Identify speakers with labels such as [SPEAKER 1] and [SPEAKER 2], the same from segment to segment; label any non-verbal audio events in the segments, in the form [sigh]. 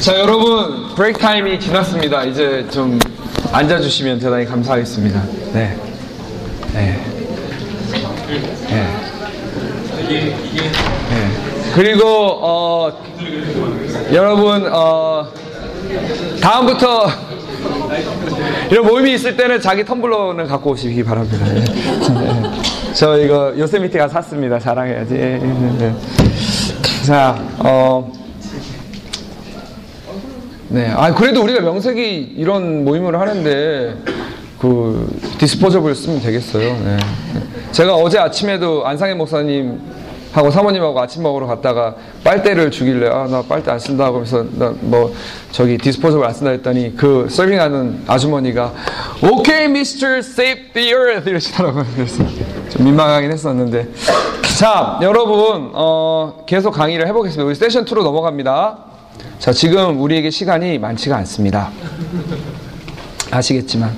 [SPEAKER 1] 자 여러분 브레이크 타임이 지났습니다. 이제 좀 앉아주시면 대단히 감사하겠습니다. 네. 네. 네. 네. 그리고 어 여러분 어 다음부터 [laughs] 이런 모임이 있을 때는 자기 텀블러는 갖고 오시기 바랍니다. 네. 네. 저 이거 요세미티가 샀습니다. 자랑해야지. 네. 네. 자, 어. 네. 아, 그래도 우리가 명색이 이런 모임을 하는데, 그, 디스포저블 쓰면 되겠어요. 네. 제가 어제 아침에도 안상해 목사님 하고 사모님하고 아침 먹으러 갔다가 빨대를 주길래, 아, 나 빨대 안 쓴다. 그러면서, 나 뭐, 저기 디스포저블 안 쓴다 했더니 그 서빙하는 아주머니가, 오케이, 미스터, save the. 이러시더라고요. 그래서 좀 민망하긴 했었는데. 자, 여러분, 어, 계속 강의를 해보겠습니다. 우리 세션 2로 넘어갑니다. 자, 지금 우리에게 시간이 많지가 않습니다. 아시겠지만.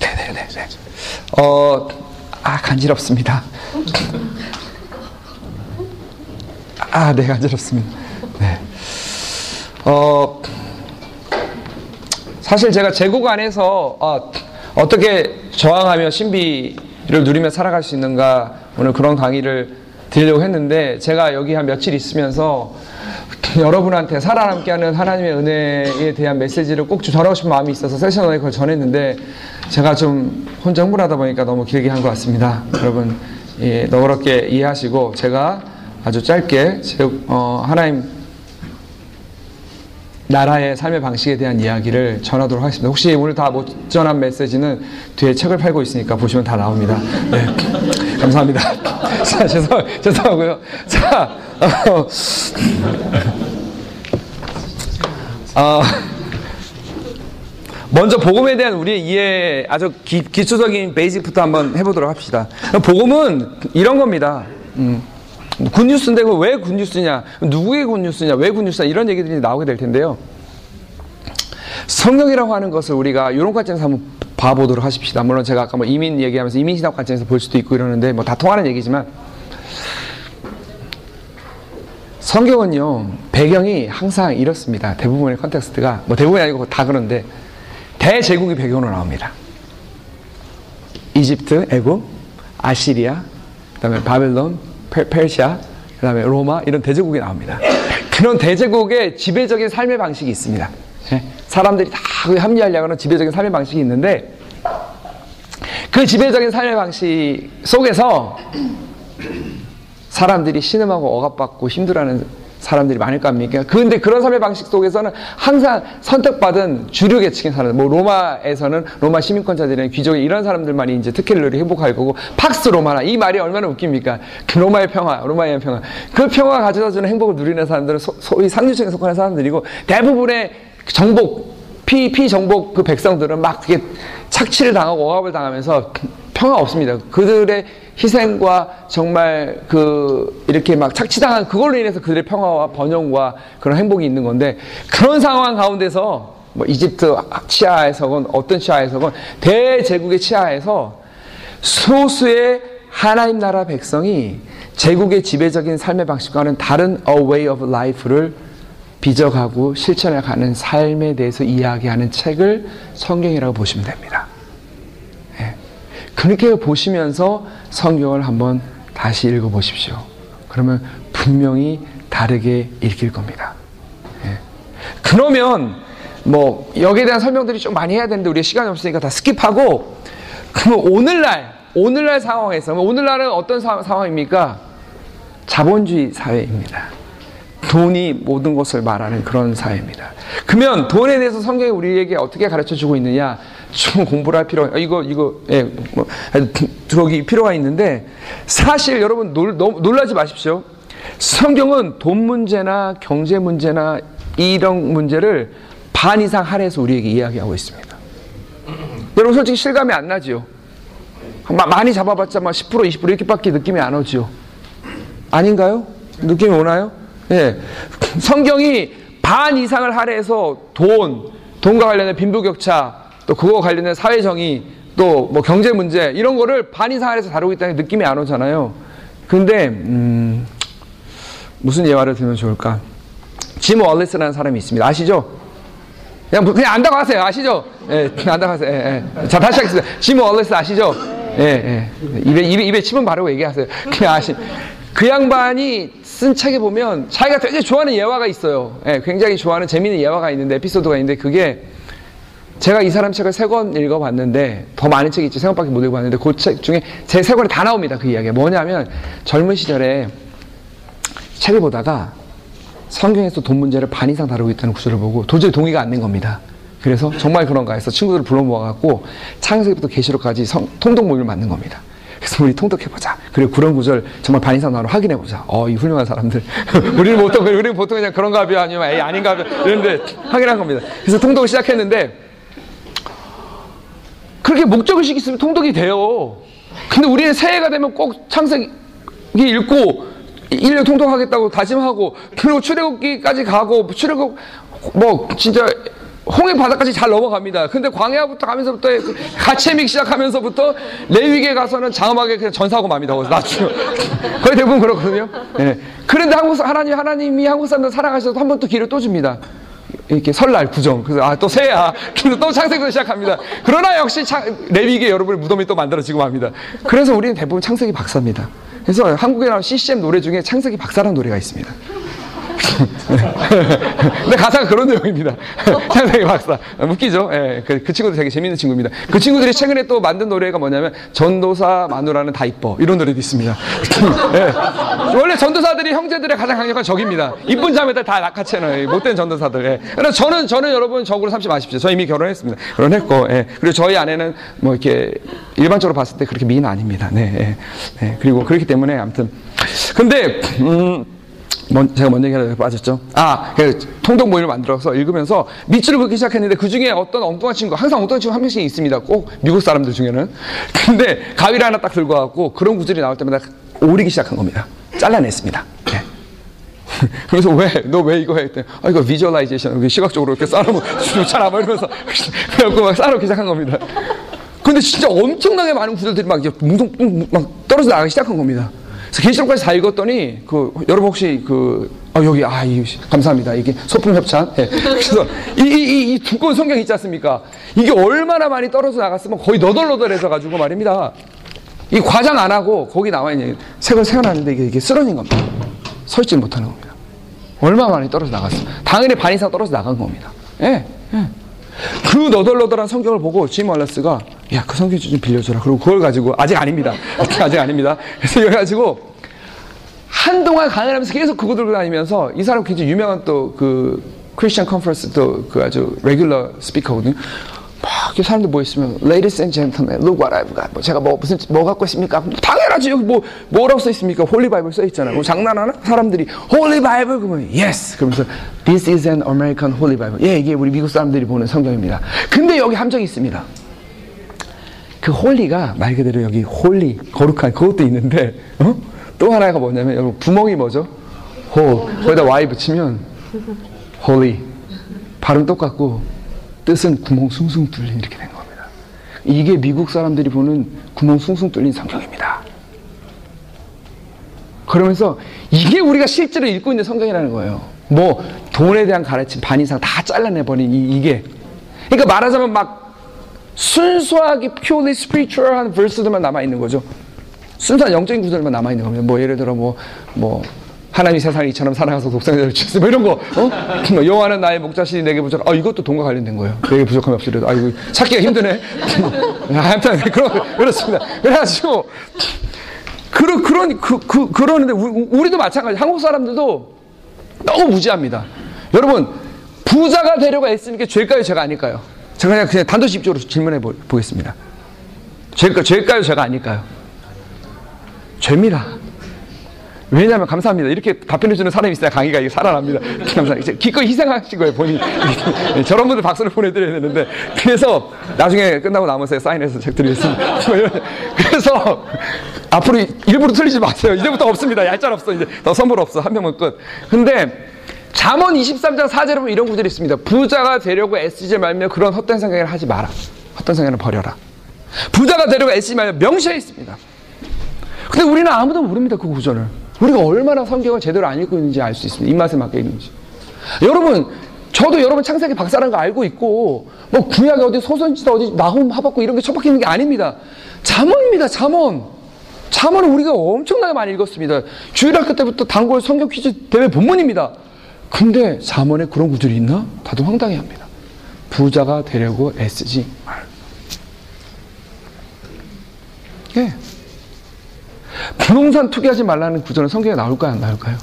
[SPEAKER 1] 네네네. 어, 아, 간지럽습니다. 아, 네, 간지럽습니다. 네. 어, 사실 제가 제국 안에서, 아, 어떻게 저항하며 신비를 누리며 살아갈 수 있는가, 오늘 그런 강의를 드리려고 했는데, 제가 여기 한 며칠 있으면서 여러분한테 살아남게 하는 하나님의 은혜에 대한 메시지를 꼭 전하고 싶은 마음이 있어서 세션에 그걸 전했는데, 제가 좀 혼자 흥분하다 보니까 너무 길게 한 것 같습니다. 여러분, 예, 너그럽게 이해하시고, 제가 아주 짧게, 제, 어, 하나님 나라의 삶의 방식에 대한 이야기를 전하도록 하겠습니다. 혹시 오늘 다 못 전한 메시지는 뒤에 책을 팔고 있으니까 보시면 다 나옵니다. 네. 감사합니다. [laughs] 자, 죄송, 죄송하고요. 자, 어, 어, 먼저 복음에 대한 우리의 이해 아주 기, 기초적인 베이직부터 한번 해보도록 합시다. 복음은 이런 겁니다. 음. 굿뉴스인데 왜 굿뉴스냐? 누구의 굿뉴스냐? 왜 굿뉴스냐? 이런 얘기들이 나오게 될 텐데요. 성경이라고 하는 것을 우리가 이런 관점에서 한번 봐보도록 하십시다. 물론 제가 아까 뭐 이민 얘기하면서 이민 신학 관점에서 볼 수도 있고 이러는데 뭐 다 통하는 얘기지만 성경은요 배경이 항상 이렇습니다. 대부분의 context가 뭐 대부분이 아니고 다 그런데 대제국이 배경으로 나옵니다. 이집트, 애굽, 아시리아, 그다음에 바벨론, 페르시아, 그 다음에 로마, 이런 대제국이 나옵니다. 그런 대제국의 지배적인 삶의 방식이 있습니다. 사람들이 다 합리하려고 하는 지배적인 삶의 방식이 있는데, 그 지배적인 삶의 방식 속에서 사람들이 신음하고 억압받고 힘들어하는 사람들이 많을 거 아닙니까? 그런데 그런 삶의 방식 속에서는 항상 선택받은 주류 계층의 사람들, 뭐 로마에서는 로마 시민권자들이나 귀족이 이런 사람들만이 이제 특혜를 누리 행복할 거고 팍스 로마나 이 말이 얼마나 웃깁니까? 그 로마의 평화, 로마의 평화. 그 평화 가져다 주는 행복을 누리는 사람들은 소, 소위 상류층에 속하는 사람들이고 대부분의 정복 피, 피 정복 그 백성들은 막 그게 착취를 당하고 억압을 당하면서 평화 없습니다. 그들의 희생과 정말 그 이렇게 막 착취당한 그걸로 인해서 그들의 평화와 번영과 그런 행복이 있는 건데 그런 상황 가운데서 뭐 이집트 치하에서건 어떤 치하에서건 대제국의 치하에서 소수의 하나님 나라 백성이 제국의 지배적인 삶의 방식과는 다른 a way of life를 비적하고 실천해 가는 삶에 대해서 이야기하는 책을 성경이라고 보시면 됩니다. 그렇게 보시면서 성경을 한번 다시 읽어 보십시오. 그러면 분명히 다르게 읽힐 겁니다. 예. 그러면 뭐 여기에 대한 설명들이 좀 많이 해야 되는데 우리 시간이 없으니까 다 skip하고 그러면 오늘날 오늘날 상황에서 오늘날은 어떤 사, 상황입니까? 자본주의 사회입니다. 돈이 모든 것을 말하는 그런 사회입니다. 그러면 돈에 대해서 성경이 우리에게 어떻게 가르쳐 주고 있느냐? 좀 공부를 할 필요가, 이거, 이거, 예, 뭐, 들어오기 필요가 있는데, 사실 여러분 놀, 놀라지 마십시오. 성경은 돈 문제나 경제 문제나 이런 문제를 반 이상 할애해서 우리에게 이야기하고 있습니다. 여러분 솔직히 실감이 안 나지요? 많이 잡아봤자 막 10% 20% 이렇게밖에 느낌이 안 오지요? 아닌가요? 느낌이 오나요? 예. 성경이 반 이상을 할애해서 돈, 돈과 관련된 빈부격차, 또 그거 관련된 사회정의, 또 뭐 경제 문제, 이런 거를 반 이상 할애해서 다루고 있다는 느낌이 안 오잖아요. 근데, 음, 무슨 예화를 들면 좋을까? 짐 월리스라는 사람이 있습니다. 아시죠? 그냥, 그냥 안다고 하세요. 아시죠? 예, 안다고 하세요. 예, 예. 자, 다시 하겠습니다. 짐 월리스 아시죠? 예, 예. 입에, 입에, 입에 침은 바르고 얘기하세요. 그냥 아시. 그 양반이 쓴 책에 보면 자기가 되게 좋아하는 예화가 있어요. 예, 굉장히 좋아하는 재미있는 예화가 있는데, 에피소드가 있는데, 그게 제가 이 사람 책을 세 권 읽어봤는데, 더 많은 책이 있지, 세 권밖에 못 읽어봤는데, 그 책 중에 제 세 권에 다 나옵니다. 그 이야기가. 뭐냐면, 젊은 시절에 책을 보다가 성경에서 돈 문제를 반 이상 다루고 있다는 구절을 보고 도저히 동의가 안 된 겁니다. 그래서 정말 그런가 해서 친구들을 불러 모아갖고 창세기부터 계시록까지 성- 통독 모임을 만든 겁니다. 그래서 우리 통독해보자. 그리고 그런 구절 정말 반 이상 나로 확인해보자. 어, 이 훌륭한 사람들. 우리는 [laughs] 보통, 우리는 보통 그냥 그런가 봐. 아니면 에이, 아닌가 봐. 이런데 확인한 겁니다. 그래서 통독을 시작했는데 그렇게 목적의식이 있으면 통독이 돼요. 근데 우리는 새해가 되면 꼭 창세기 읽고 1년 통독하겠다고 다짐하고 그리고 출애굽기까지 가고 출애굽 뭐 진짜 홍해 바다까지 잘 넘어갑니다. 근데 광야부터 가면서부터 그 가채믹 시작하면서부터 레위기에 가서는 장엄하게 그냥 전사하고 맙니다. 거기서 낮추 [laughs] 거의 대부분 그렇거든요. 예. 그런데 한국 사- 하나님 하나님이 한국 사람들 사랑하셔서 한 번 또 기회를 또 줍니다. 이렇게 설날 구정 그래서 아 또 새야 그래서 또 창세기부터 시작합니다. 그러나 역시 창, 레위기에 여러분의 무덤이 또 만들어지고 맙니다. 그래서 우리는 대부분 창세기 박사입니다. 그래서 한국에 나온 CCM 노래 중에 창세기 박사라는 노래가 있습니다. [laughs] 근데 가사가 그런 내용입니다. [laughs] 창세기 박사. 웃기죠? 예, 그, 그 친구도 되게 재밌는 친구입니다. 그 친구들이 최근에 또 만든 노래가 뭐냐면 전도사 마누라는 다 이뻐. 이런 노래도 있습니다. [laughs] 예. 원래 전도사들이 형제들의 가장 강력한 적입니다. 이쁜 자매들 다 낙하채는 못된 전도사들. 예. 그래서 저는, 저는 여러분 적으로 삼지 마십시오. 저 이미 결혼했습니다. 결혼했고, 예. 그리고 저희 아내는 뭐 이렇게 일반적으로 봤을 때 그렇게 미인 아닙니다. 네. 예. 예. 그리고 그렇기 때문에 아무튼. 근데, 음, 먼- 제가 먼저 얘기하다가 빠졌죠. 아, 그 통독 모임을 만들어서 읽으면서 밑줄을 긋기 시작했는데 그 중에 어떤 엉뚱한 친구, 항상 엉뚱한 친구 한 명씩 있습니다. 꼭 미국 사람들 중에는. [laughs] 근데 가위를 하나 딱 들고 와갖고 그런 구절이 나올 때마다 오리기 시작한 겁니다. 잘라냈습니다. 네. [laughs] 그래서 왜, 너 왜 이거 해? 했더니, 아, 이거 visualization, 시각적으로 이렇게 쌓아놓으면 좋잖아. 막 이러면서. 그래갖고 막 쌓아놓기 시작한 겁니다. 근데 진짜 엄청나게 많은 구절들이 막, 뭉tung, 막 떨어져 나가기 시작한 겁니다. 계시록까지 다 읽었더니, 그, 여러분 혹시 그, 아, 여기, 아, 이, 감사합니다. 이게 소품 협찬. 예. 그래서 이, 이, 이, 이 두꺼운 성경 있지 않습니까? 이게 얼마나 많이 떨어져 나갔으면 거의 너덜너덜해져 가지고 말입니다. 이 과장 안 하고 거기 나와 있는 색을 세워놨는데 이게, 이게 쓰러진 겁니다. 서 있지 못하는 겁니다. 얼마 많이 떨어져 나갔어. 당연히 반 이상 떨어져 나간 겁니다. 예, 예. 그 너덜너덜한 성경을 보고 짐 월러스가 야 그 성경 좀 빌려줘라. 그리고 그걸 가지고 아직 아닙니다. [laughs] 아직 아닙니다. 그래서 이걸 가지고 한동안 강연 하면서 계속 그거 들고 다니면서 이 사람 굉장히 유명한 또 그 크리스천 컨퍼런스 또 그 아주 레귤러 스피커거든요. 막 사람들 모여 있으면 Ladies and gentlemen, look what I've got. 뭐 제가 뭐 무슨 뭐 갖고 있습니까? 당연하지 여기 뭐 뭐라고 써 있습니까? Holy Bible 써 있잖아요. 뭐 장난하나? 사람들이 Holy Bible 그러면 yes 그러면서 This is an American Holy Bible. 예 이게 우리 미국 사람들이 보는 성경입니다. 근데 여기 함정이 있습니다. 그 holy가 말 그대로 여기 holy 거룩한 그것도 있는데 어? 또 하나가 뭐냐면 여러분 구멍이 뭐죠? hole 거기다 Y 붙이면 holey 발음 똑같고 뜻은 구멍 숭숭 뚫린 이렇게 된 겁니다. 이게 미국 사람들이 보는 구멍 숭숭 뚫린 성경입니다. 그러면서 이게 우리가 실제로 읽고 있는 성경이라는 거예요. 뭐 돈에 대한 가르침 반 이상 다 잘라내버린 이, 이게 그러니까 말하자면 막 순수하게 purely spiritual한 verse들만 남아 있는 거죠. 순수한 영적인 구절만 남아 있는 겁니다. 뭐 예를 들어 뭐뭐 하나님이 세상을 이처럼 사랑하서 독생자를 주셨어 뭐 이런 거 어? 뭐 여호와는 나의 목자시니 내게 부족하 아 이것도 돈과 관련된 거예요. 내게 부족함이 없으려도 아이고 찾기가 힘드네. 아무튼 그런 그렇습니다. 그래가지고 그런 그런 그, 그 그러는데 우- 우리 도 마찬가지. 한국 사람들도 너무 무지합니다. 여러분 부자가 되려고 애쓰는 게 죄일까요, 죄가 아닐까요? 제가 그냥 그냥 단도직입적으로 질문해 보, 보겠습니다. 죄일까, 죄일까요, 죄가 아닐까요? 죄입니다. 왜냐하면 감사합니다. 이렇게 답변해주는 사람이 있어야 강의가 이게 살아납니다. 감사합니다. 기꺼이 희생하신 거예요, 본인. [laughs] 저런 분들 박수를 보내드려야 되는데. 그래서 나중에 끝나고 남으세요. 사인해서 책 드리겠습니다. [laughs] 그래서 앞으로 일부러 틀리지 마세요. 이제부터 없습니다. 얄짤 없어. 이제 더 선물 없어. 한 명은 끝. 근데 잠언 23장 4절에 보면 이런 구절이 있습니다. 부자가 되려고 애쓰지 말며 그런 헛된 생각을 하지 마라. 헛된 생각을 버려라. 부자가 되려고 애쓰지 말며 명시해 있습니다. 근데 우리는 아무도 모릅니다. 그 구절을. 우리가 얼마나 성경을 제대로 안 읽고 있는지 알 수 있습니다. 입맛에 맞게 읽는지. 여러분, 저도 여러분 창세기 박사라는 거 알고 있고, 뭐 구약에 어디 소선지다 어디 나훔 하박고 이런 게 처박혀 있는 게 아닙니다. 잠언입니다, 잠언. 잠언은 우리가 엄청나게 많이 읽었습니다. 주일학교 때부터 단골 성경 퀴즈 대회 본문입니다. 근데 잠언에 그런 구절이 있나? 다들 황당해 합니다. 부자가 되려고 애쓰지 말. 예. 부동산 투기하지 말라는 구절은 성경에 나올까요? 안 나올까요?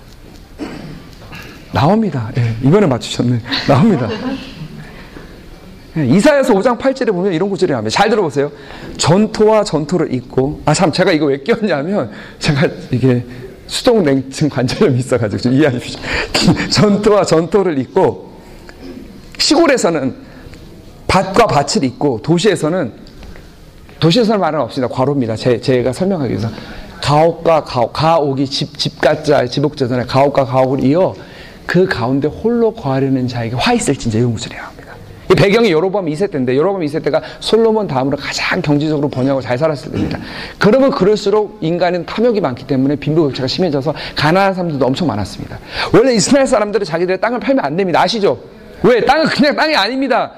[SPEAKER 1] 나옵니다. 예, 이번에 맞추셨네. 나옵니다. 예, 이사야서 5장 8절에 보면 이런 구절이 나옵니다. 잘 들어보세요. 전토와 전토를 잇고, 아, 참, 제가 이거 왜 끼웠냐면, 제가 이게 수동 냉증 관절염이 있어가지고 좀 이해해 주십시오. [laughs] 전토와 전토를 잇고, 시골에서는 밭과 밭을 잇고, 도시에서는, 도시에서는 말은 없습니다. 과로입니다. 제, 제가 설명하기 위해서. 가옥과 가옥, 가옥이 집, 집가자, 집옥자잖아요. 가옥과 가옥을 이어 그 가운데 홀로 거하려는 자에게 화 있을진저 이런 구절이 나옵니다. 이 배경이 여로보암 2세 때인데 여로보암 2세 때가 솔로몬 다음으로 가장 경제적으로 번영하고 잘 살았을 때입니다. 그러면 그럴수록 인간은 탐욕이 많기 때문에 빈부격차가 심해져서 가난한 사람들도 엄청 많았습니다. 원래 이스라엘 사람들은 자기들의 땅을 팔면 안 됩니다. 아시죠? 왜? 땅은 그냥 땅이 아닙니다.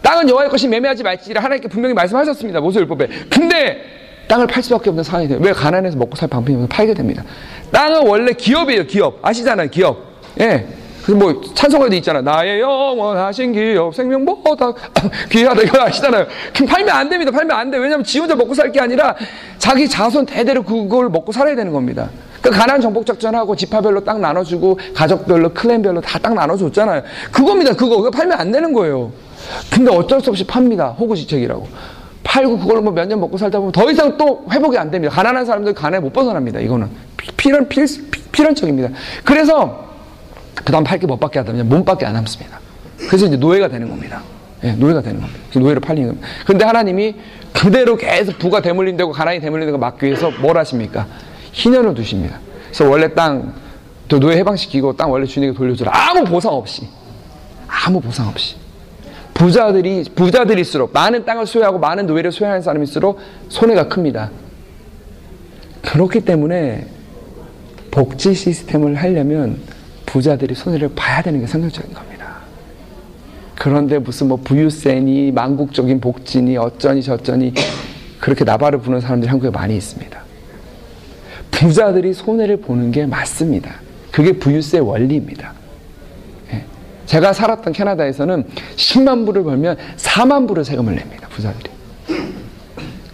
[SPEAKER 1] 땅은 여호와의 것이 매매하지 말지라 하나님께 분명히 말씀하셨습니다. 모세율법에. 근데 땅을 팔 수밖에 없는 상황이 돼요. 왜 가난해서 먹고 살 방법이 없어서 팔게 됩니다. 땅은 원래 기업이에요, 기업. 아시잖아요, 기업. 예. 그뭐 찬송가도 있잖아. 나의 영원하신 기업 생명보다 [coughs] 귀하다 이거 아시잖아요. 팔면 안 됩니다. 팔면 안 돼. 왜냐하면 지 혼자 먹고 살 게 아니라 자기 자손 대대로 그걸 먹고 살아야 되는 겁니다. 그 가난 정복 작전하고 지파별로 땅 나눠주고 가족별로 클랜별로 다땅 나눠줬잖아요. 그겁니다. 그거 그거 팔면 안 되는 거예요. 근데 어쩔 수 없이 팝니다. 호구지책이라고. 팔고 그걸로 뭐 몇 년 먹고 살다 보면 더 이상 또 회복이 안 됩니다. 가난한 사람들 가난에 못 벗어납니다. 이거는 필연 필 필연적입니다. 그래서 그다음 팔게 못밖에 하다 보면 몸밖에 안 남습니다. 그래서 이제 노예가 되는 겁니다. 예, 노예가 되는 겁니다. 노예로 팔리는 겁니다. 근데 하나님이 그대로 계속 부가 대물림되고 가난이 대물림되고 막기 위해서 뭘 하십니까? 희년을 두십니다. 그래서 원래 땅, 또 노예 해방시키고 땅 원래 주인에게 돌려주라. 아무 보상 없이. 아무 보상 없이. 부자들이, 부자들일수록 많은 땅을 소유하고 많은 노예를 소유하는 사람일수록 손해가 큽니다. 그렇기 때문에 복지 시스템을 하려면 부자들이 손해를 봐야 되는 게 성경적인 겁니다. 그런데 무슨 뭐 부유세니 망국적인 복지니 어쩌니 저쩌니 그렇게 나발을 부는 사람들이 한국에 많이 있습니다. 부자들이 손해를 보는 게 맞습니다. 그게 부유세 원리입니다. 예. 제가 살았던 캐나다에서는 10만 불을 벌면 4만 불을 세금을 냅니다. 부자들이.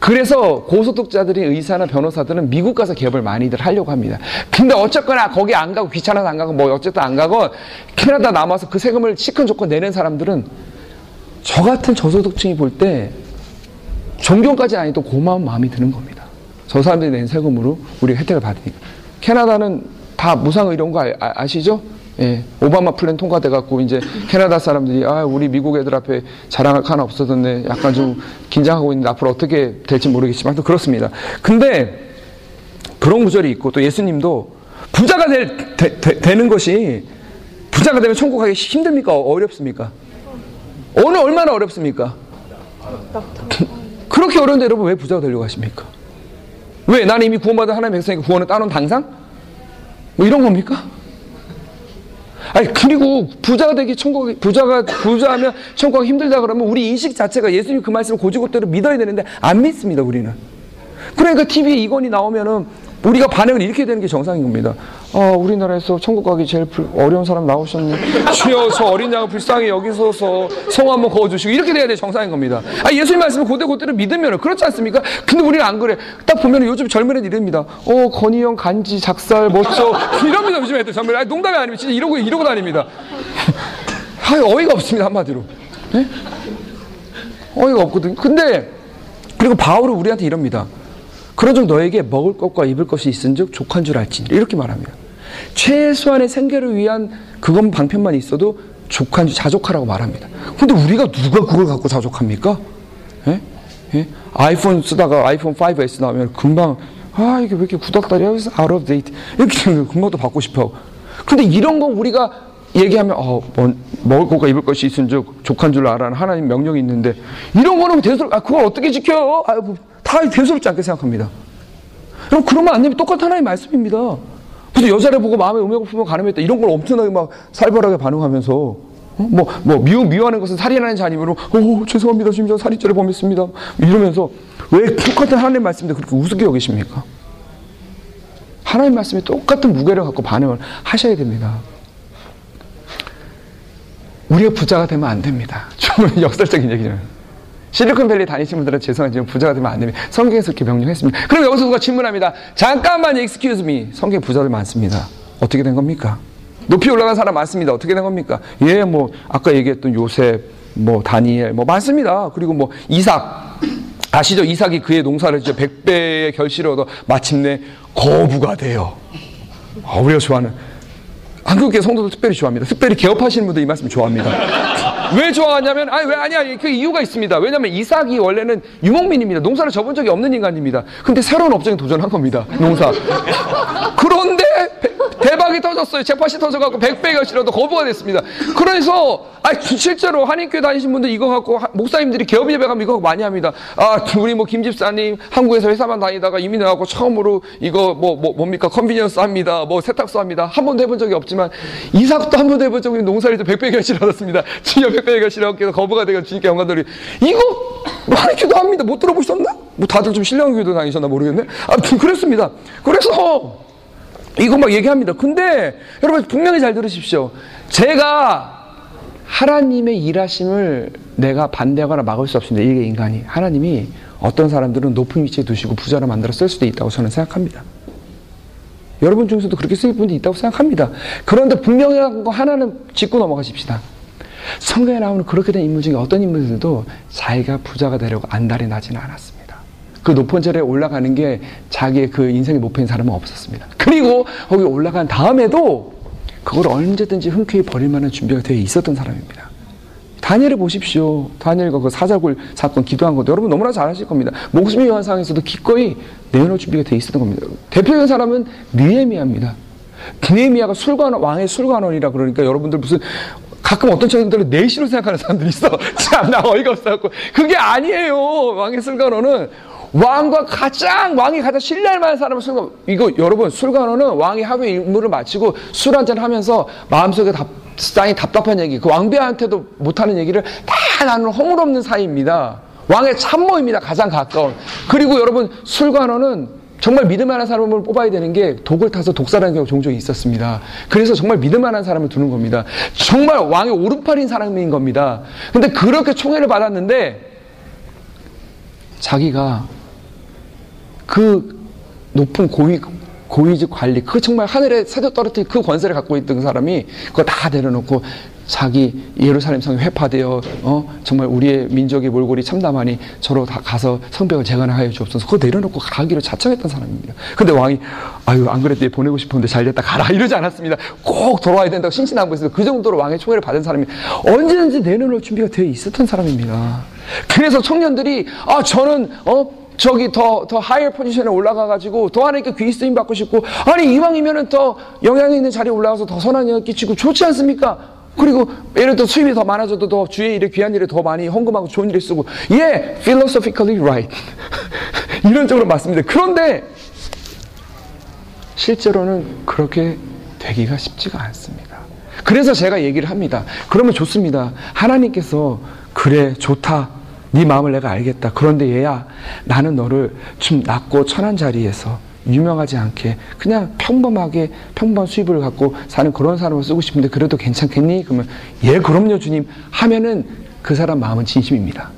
[SPEAKER 1] 그래서 고소득자들이 의사나 변호사들은 미국 가서 기업을 많이들 하려고 합니다. 근데 어쨌거나 거기 안 가고 귀찮아서 안 가고 뭐 어쨌든 안 가고 캐나다 남아서 그 세금을 시큰 조건 내는 사람들은 저 같은 저소득층이 볼 때 존경까지 아니도 고마운 마음이 드는 겁니다. 저 사람들이 낸 세금으로 우리가 혜택을 받으니까. 캐나다는 다 무상 의료인 거 아, 시죠 예, 오바마 플랜 통과돼 갖고 이제 캐나다 사람들이 아 우리 미국 애들 앞에 자랑할 거 하나 없어졌네 약간 좀 긴장하고 있는데 앞으로 어떻게 될지 모르겠지만 또 그렇습니다. 근데 그런 구절이 있고 또 예수님도 부자가 될, 되, 되, 되는 것이 부자가 되면 천국 가기 힘듭니까 어렵습니까? 어느 얼마나 어렵습니까? 그렇게 어려운데 여러분 왜 부자가 되려고 하십니까? 왜 나는 이미 구원받은 하나님의 백성이니까 구원을 따놓은 당상? 뭐 이런 겁니까? 아니 그리고 부자가 되기 천국 부자가 부자하면 천국가 힘들다 그러면 우리 인식 자체가 예수님 그 말씀을 고지고대로 믿어야 되는데 안 믿습니다 우리는. 그러니까 TV에 이건이 나오면은 우리가 반응을 이렇게 되는 게 정상인 겁니다. 어, 우리나라에서 천국 가기 제일 어려운 사람 나오셨네. 저 어린 양을 불쌍히 여기서서 성 한번 거어주시고 이렇게 돼야 돼 정상인 겁니다. 아, 예수님 말씀을 고대 고대로 믿으면 그렇지 않습니까? 근데 우리는 안 그래. 딱 보면 요즘 젊은 애들 이럽니다. 어, 건희형, 간지, 작살, 멋져. 이럽니다, 요즘 애들 젊은 애들. 농담이 아니면 진짜 이러고, 이러고 다닙니다. [laughs] 아, 어이가 없습니다, 한마디로. 네? 어이가 없거든. 근데, 그리고 바울은 우리한테 이럽니다. 그런즉 너에게 먹을 것과 입을 것이 있은즉 족한 줄 알지 이렇게 말합니다. 최소한의 생계를 위한 그건 방편만 있어도 족한 줄 자족하라고 말합니다. 근데 우리가 누가 그걸 갖고 자족합니까? 예? 예? 아이폰 쓰다가 아이폰 5S 나오면 금방 아 이게 왜 이렇게 구닥다리야? out of date 이렇게 금방 또 받고 싶어. 근데 이런 거 우리가 얘기하면 어, 뭐, 먹을 것과 입을 것이 있은즉 족한 줄 알아는 하나님 명령이 있는데 이런 거는 대수 아 그걸 어떻게 지켜? 아, 뭐, 다 대수롭지 않게 생각합니다. 그럼 그러면 안 되면 똑같은 하나의 말씀입니다. 그래서 여자를 보고 마음에 음욕을 품어 가늠했다. 이런 걸 엄청나게 막 살벌하게 반응하면서 어? 뭐, 뭐, 미워, 미워하는 것은 살인하는 자님으로, 오, 죄송합니다. 저 살인죄를 범했습니다. 이러면서, 왜 똑같은 하나님 말씀인데 그렇게 우습게 여기십니까? 하나님 말씀에 똑같은 무게를 갖고 반응을 하셔야 됩니다. 우리가 부자가 되면 안 됩니다. [laughs] 정말 역설적인 얘기죠. 실리콘밸리 다니신 분들은 죄송하지만 부자가 되면 안 됩니다. 성경에서 이렇게 명령했습니다. 그럼 여기서 누가 질문합니다. 잠깐만 excuse me. 성경에 부자들 많습니다. 어떻게 된 겁니까? 높이 올라간 사람 많습니다. 어떻게 된 겁니까? 예, 뭐 아까 얘기했던 요셉, 뭐 다니엘, 뭐 많습니다. 그리고 뭐 이삭 아시죠? 이삭이 그의 농사를 이제 백배의 결실을 얻어 마침내 거부가 돼요. 아, 우리가 좋아하는 한국계 성도들 특별히 좋아합니다. 특별히 개업하시는 분들 이 말씀 좋아합니다. [laughs] 왜 좋아하냐면, 아니, 왜, 아니야. 그 이유가 있습니다. 왜냐면 이삭이 원래는 유목민입니다. 농사를 접은 적이 없는 인간입니다. 근데 새로운 업종에 도전한 겁니다. 농사. [laughs] 그런데 대박이 터졌어요. 잭팟이 터져갖고 100배 결실 얻어 거부가 됐습니다. 그래서 아 실제로 한인교회 다니신 분들 이거 갖고 목사님들이 개업 예배 가면 이거 많이 합니다. 아 우리 뭐 김 집사님 한국에서 회사만 다니다가 이민을 하고 처음으로 이거 뭐, 뭐 뭡니까 convenience 합니다. 뭐 세탁소 합니다. 한 번도 해본 적이 없지만 이삭도 한 번도 해본 적이 농사일도 100배 결실 얻었습니다. 진짜 100배 결실 얻고 거부가 되고 주님께 영광 돌리 이거 뭐 한인교도 합니다. 못 들어보셨나? 뭐 다들 좀 신령교도 다니셨나 모르겠네. 아무튼 그랬습니다. 그래서 이거 막 얘기합니다. 근데 여러분 분명히 잘 들으십시오. 제가 하나님의 일하심을 내가 반대하거나 막을 수 없습니다. 이게 인간이. 하나님이 어떤 사람들은 높은 위치에 두시고 부자로 만들어 쓸 수도 있다고 저는 생각합니다. 여러분 중에서도 그렇게 쓰일 분이 있다고 생각합니다. 그런데 분명한 거 하나는 짚고 넘어가십시다. 성경에 나오는 그렇게 된 인물 중에 어떤 인물들도 자기가 부자가 되려고 안달이 나지는 않았습니다. 그 높은 절에 올라가는 게 자기의 그 인생의 목표인 사람은 없었습니다. 그리고 거기 올라간 다음에도 그걸 언제든지 흔쾌히 버릴 만한 준비가 되어 있었던 사람입니다. 다니엘을 보십시오. 다니엘과 그 사자굴 사건 기도한 것도 여러분 너무나 잘 아실 겁니다. 목숨이 위한 상황에서도 기꺼이 내놓을 준비가 되어 있었던 겁니다. 대표적인 사람은 느헤미야입니다. 느헤미야가 술관 왕의 술관원이라 그러니까 여러분들 무슨 가끔 어떤 청년들은 내시로 생각하는 사람들이 있어. [laughs] 참, 나 어이가 없어갖고. 그게 아니에요. 왕의 술관원은 왕과 가장 왕이 가장 신뢰할 만한 사람을 술관 이거 여러분 술관원은 왕이 하루 임무를 마치고 술 한잔 하면서 마음속에 답, 땅이 답답한 얘기 그 왕비한테도 못하는 얘기를 다 나누는 허물없는 사이입니다. 왕의 참모입니다. 가장 가까운. 그리고 여러분 술관원은 정말 믿을 만한 사람을 뽑아야 되는 게 독을 타서 독살하는 경우가 종종 있었습니다. 그래서 정말 믿을 만한 사람을 두는 겁니다. 정말 왕의 오른팔인 사람인 겁니다. 근데 그렇게 총애를 받았는데 자기가 그 높은 고위, 고위직 관리, 그 정말 하늘에 새도 떨어뜨린 그 권세를 갖고 있던 사람이 그거 다 내려놓고 자기 예루살렘 성이 회파되어 어 정말 우리의 민족의 몰골이 참담하니 저로 다 가서 성벽을 재건하여 주옵소서 그거 내려놓고 가기로 자청했던 사람입니다. 근데 왕이 아유 안 그래도 보내고 싶었는데 잘 됐다 가라 이러지 않았습니다. 꼭 돌아와야 된다고 신신하고 있어서 그 정도로 왕의 총애를 받은 사람이 언제든지 내려놓을 준비가 되어 있었던 사람입니다. 그래서 청년들이 아 저는 어 저기 더, 더 하이어 포지션에 올라가가지고 더 하나님께 귀 쓰임 받고 싶고, 아니, 이왕이면은 더 영향이 있는 자리에 올라가서 더 선한 영향 끼치고 좋지 않습니까? 그리고 예를 들어 수입이 더 많아져도 더 주의 일에 귀한 일에 더 많이 헌금하고 좋은 일에 쓰고, 예, philosophically right. [laughs] 이런 쪽으로 맞습니다. 그런데, 실제로는 그렇게 되기가 쉽지가 않습니다. 그래서 제가 얘기를 합니다. 그러면 좋습니다. 하나님께서, 그래, 좋다. 네 마음을 내가 알겠다. 그런데 얘야, 나는 너를 좀 낮고 천한 자리에서 유명하지 않게 그냥 평범하게 평범한 수입을 갖고 사는 그런 사람을 쓰고 싶은데 그래도 괜찮겠니? 그러면 예, 그럼요, 주님. 하면은 그 사람 마음은 진심입니다.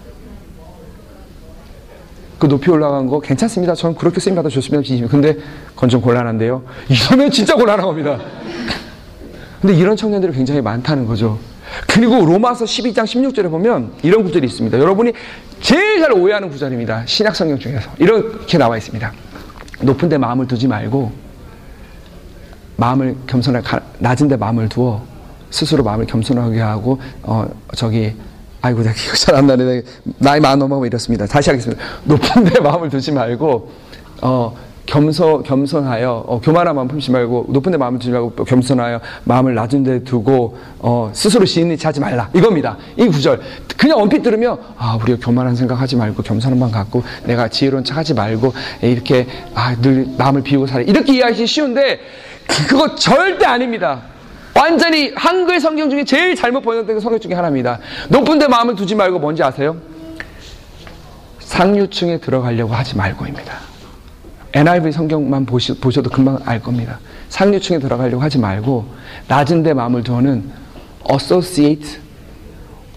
[SPEAKER 1] 그 높이 올라간 거 괜찮습니다. 저는 그렇게 쓰임 받아 줬습니다. 진심. 근데 그건 좀 곤란한데요. 이러면 진짜 곤란한 겁니다. 근데 이런 청년들이 굉장히 많다는 거죠. 그리고 로마서 12장 16절에 보면 이런 구절이 있습니다. 여러분이 제일 잘 오해하는 구절입니다. 신약 성경 중에서. 이렇게 나와 있습니다. 높은 데 마음을 두지 말고 마음을 겸손하게 낮은 데 마음을 두어 스스로 마음을 겸손하게 하고 어 저기 아이고 내가 기억 잘안 나네 나이 많은 넘어가면 이렇습니다 다시 하겠습니다 높은 데 마음을 두지 말고 어 겸손, 겸손하여, 어, 교만한 마음 품지 말고, 높은 데 마음을 두지 말고, 겸손하여, 마음을 낮은 데 두고, 어, 스스로 시인이 하지 말라. 이겁니다. 이 구절. 그냥 언핏 들으면, 아, 우리가 교만한 생각 하지 말고, 겸손한 마음 갖고, 내가 지혜로운 척 하지 말고, 이렇게, 아, 늘 남을 비우고 살아. 이렇게 이해하기 쉬운데, 그거 절대 아닙니다. 완전히 한글 성경 중에 제일 잘못 번역된 성경 중에 하나입니다. 높은 데 마음을 두지 말고 뭔지 아세요? 상류층에 들어가려고 하지 말고입니다. NIV 성경만 보시, 보셔도 금방 알 겁니다. 상류층에 들어가려고 하지 말고 낮은 데 마음을 두어는 associate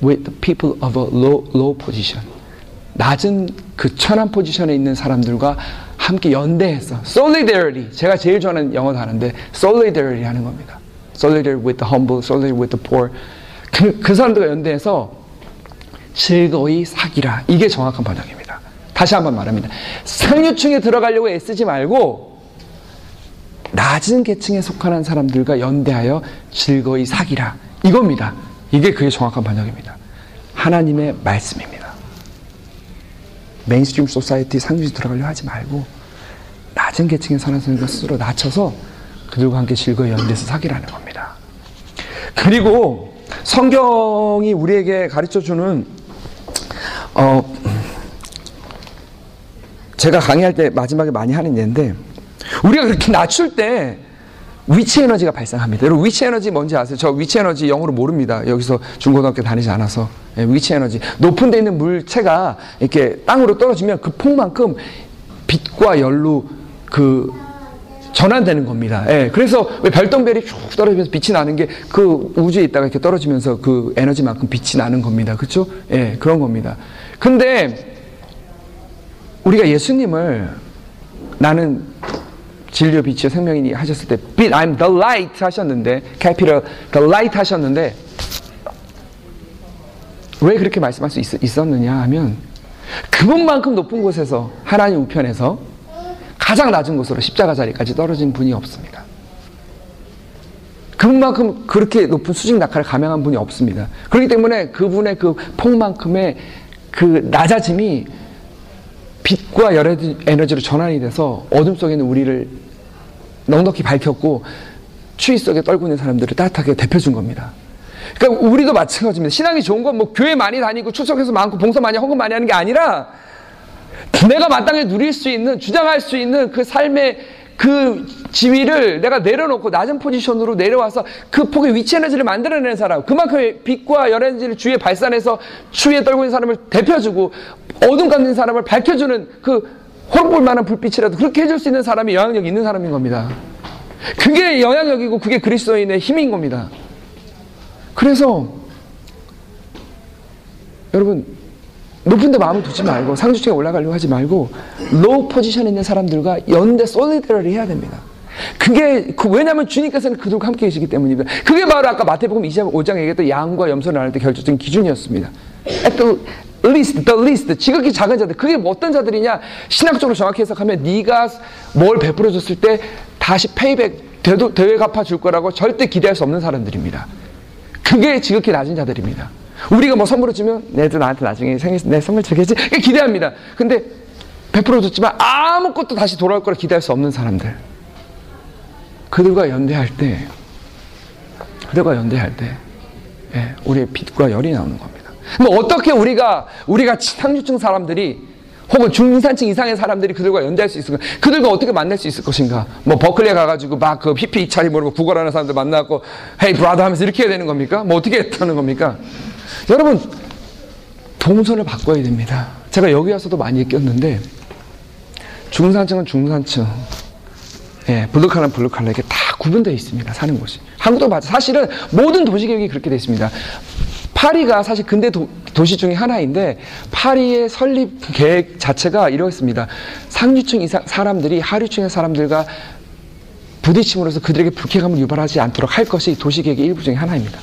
[SPEAKER 1] with the people of a low, low position. 낮은 그 천한 포지션에 있는 사람들과 함께 연대해서 solidarity 제가 제일 좋아하는 영어도 하는데 solidarity 하는 겁니다. solidarity with the humble, solidarity with the poor. 그, 그 사람들과 연대해서 즐거이 사기라. 이게 정확한 번역입니다. 다시 한번 말합니다. 상류층에 들어가려고 애쓰지 말고 낮은 계층에 속하는 사람들과 연대하여 즐거이 사기라. 이겁니다. 이게 그게 정확한 번역입니다. 하나님의 말씀입니다. mainstream society 상류층에 들어가려 하지 말고 낮은 계층에 사는 사람들과 스스로 낮춰서 그들과 함께 즐거이 연대해서 살라는 겁니다. 그리고 성경이 우리에게 가르쳐 주는 어, 제가 강의할 때 마지막에 많이 하는 예인데 우리가 그렇게 낮출 때 위치 에너지가 발생합니다. 여러분 위치 에너지 뭔지 아세요? 저 위치 에너지 영어로 모릅니다. 여기서 중고등학교 다니지 않아서 예, 위치 에너지 높은 데 있는 물체가 이렇게 땅으로 떨어지면 그 폭만큼 빛과 열로 그 전환되는 겁니다. 예, 그래서 왜 별똥별이 쭉 떨어지면서 빛이 나는 게 그 우주에 있다가 이렇게 떨어지면서 그 에너지만큼 빛이 나는 겁니다. 그렇죠? 예, 그런 겁니다. 근데 우리가 예수님을 나는 진료 빛이요 생명이니 하셨을 때 빛, I'm the light 하셨는데 capital the light 하셨는데 왜 그렇게 말씀할 수 있, 었느냐 하면 그분만큼 높은 곳에서 하나님 우편에서 가장 낮은 곳으로 십자가 자리까지 떨어진 분이 없습니다. 그분만큼 그렇게 높은 수직 낙하를 감행한 분이 없습니다. 그렇기 때문에 그분의 그 폭만큼의 그 낮아짐이 빛과 열 에너지로 전환이 돼서 어둠 속에 있는 우리를 넉넉히 밝혔고 추위 속에 떨고 있는 사람들을 따뜻하게 대표준 겁니다. 그러니까 우리도 마찬가지입니다. 신앙이 좋은 건 뭐 교회 많이 다니고 출석해서 많고 봉사 많이 헌금 많이 하는 게 아니라 내가 마땅히 누릴 수 있는 주장할 수 있는 그 삶의 그 지위를 내가 내려놓고 낮은 포지션으로 내려와서 그 폭의 위치 에너지를 만들어내는 사람 그만큼의 빛과 열 에너지를 주위에 발산해서 추위에 떨고 있는 사람을 데펴주고 어둠 감는 사람을 밝혀주는 그 호롱불만 한 불빛이라도 그렇게 해줄 수 있는 사람이 영향력 있는 사람인 겁니다. 그게 영향력이고 그게 그리스도인의 힘인 겁니다. 그래서 여러분 높은 데 마음을 두지 말고 상류층에 올라가려고 하지 말고 low position에 있는 사람들과 연대 solidarity를 해야 됩니다. 그게 그 왜냐하면 주님께서는 그들과 함께 계시기 때문입니다. 그게 바로 아까 마태복음 25장 얘기했던 양과 염소를 나눌 때 결정적인 기준이었습니다. At the least, the least, 지극히 작은 자들. 그게 뭐 어떤 자들이냐? 신학적으로 정확히 해석하면 네가 뭘 베풀어 줬을 때 다시 페이백 되도 되게 갚아 줄 거라고 절대 기대할 수 없는 사람들입니다. 그게 지극히 낮은 자들입니다. 우리가 뭐 선물을 주면 내도 나한테 나중에 생일 내 선물 주겠지 기대합니다. 근데 베풀어 줬지만 아무것도 다시 돌아올 거라 기대할 수 없는 사람들. 그들과 연대할 때, 그들과 연대할 때, 예, 우리의 빛과 열이 나오는 겁니다. 뭐 어떻게 우리가 우리가 상류층 사람들이 혹은 중산층 이상의 사람들이 그들과 연대할 수 있을까? 그들과 어떻게 만날 수 있을 것인가? 뭐 버클리에 가가지고 막 그 히피 차리 모르고 구걸하는 사람들 만나고 헤이 브라더 하면서 이렇게 해야 되는 겁니까? 뭐 어떻게 했다는 겁니까? 여러분 동선을 바꿔야 됩니다. 제가 여기 와서도 많이 꼈는데 중산층은 중산층, 예, 블루칼라는 블루칼라 이렇게 다 구분되어 있습니다. 사는 곳이. 한국도 맞아. 사실은 모든 도시계획이 그렇게 되어 있습니다. 파리가 사실 근대 도, 시 중에 하나인데 파리의 설립 계획 자체가 이렇습니다. 상류층 이상 사람들이 하류층의 사람들과 부딪힘으로써 그들에게 불쾌감을 유발하지 않도록 할 것이 도시 계획의 일부 중에 하나입니다.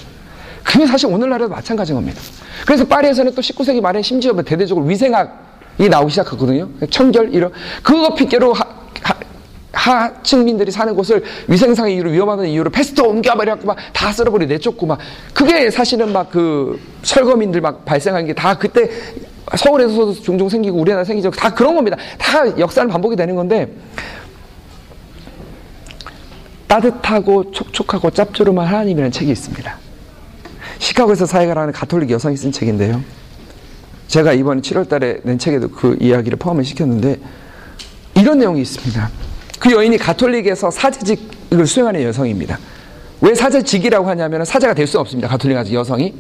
[SPEAKER 1] 그게 사실 오늘날에도 마찬가지인 겁니다. 그래서 파리에서는 또 19세기 말에 심지어 뭐 대대적으로 위생학이 나오기 시작했거든요. 청결, 이런. 그거 핑계로 하, 하, 하층민들이 사는 곳을 위생상의 이유로 위험하다는 이유로 패스트 옮겨봐 이래갖고 막 다 쓸어버리 내쫓고 막 그게 사실은 막 그 철거민들 막 발생한 게 다 그때 서울에서도 종종 생기고 우리나라 생기죠. 다 그런 겁니다. 다 역사는 반복이 되는 건데 따뜻하고 촉촉하고 짭조름한 하나님이라는 책이 있습니다. 시카고에서 사회가 하는 가톨릭 여성이 쓴 책인데요. 제가 이번 7월 달에 낸 책에도 그 이야기를 포함을 시켰는데 이런 내용이 있습니다. 그 여인이 가톨릭에서 사제직을 수행하는 여성입니다. 왜 사제직이라고 하냐면 사제가 될 수 없습니다. 가톨릭 아직 여성이.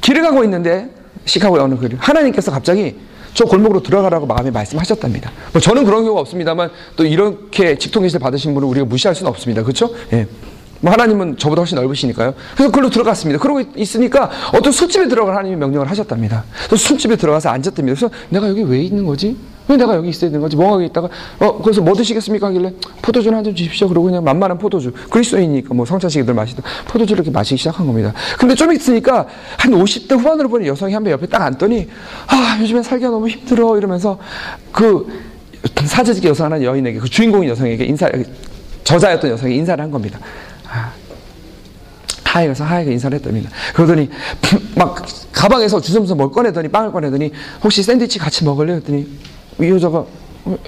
[SPEAKER 1] 길을 가고 있는데 시카고의 어느 그 하나님께서 갑자기 저 골목으로 들어가라고 마음에 말씀하셨답니다. 뭐 저는 그런 경우가 없습니다만 또 이렇게 직통 계시를 받으신 분을 우리가 무시할 수는 없습니다. 그렇죠? 예. 뭐 하나님은 저보다 훨씬 넓으시니까요. 그래서 그걸로 들어갔습니다. 그러고 있으니까 어떤 술집에 들어갈 하나님이 명령을 하셨답니다. 그래서 술집에 들어가서 앉았답니다. 그래서 내가 여기 왜 있는 거지? 왜 내가 여기 있어야 되는 거지? 멍하게 있다가 어 그래서 뭐 드시겠습니까? 하길래 포도주를 한잔 주십시오. 그러고 그냥 만만한 포도주. 그리스도이니까 뭐 성찬식이들 마시던 포도주를 이렇게 마시기 시작한 겁니다. 근데 좀 있으니까 한 50대 후반으로 보는 여성이 한 명 옆에 딱 앉더니 아 요즘에 살기가 너무 힘들어 이러면서 그 사제직 여성 하나 여인에게 그 주인공인 여성에게 인사 저자였던 여성에게 인사를 한 겁니다. 하이가서 하이가 인사를 했답니다. 그러더니 막 가방에서 주섬주섬 뭘 꺼내더니 빵을 꺼내더니 혹시 샌드위치 같이 먹을래요? 했더니 이 여자가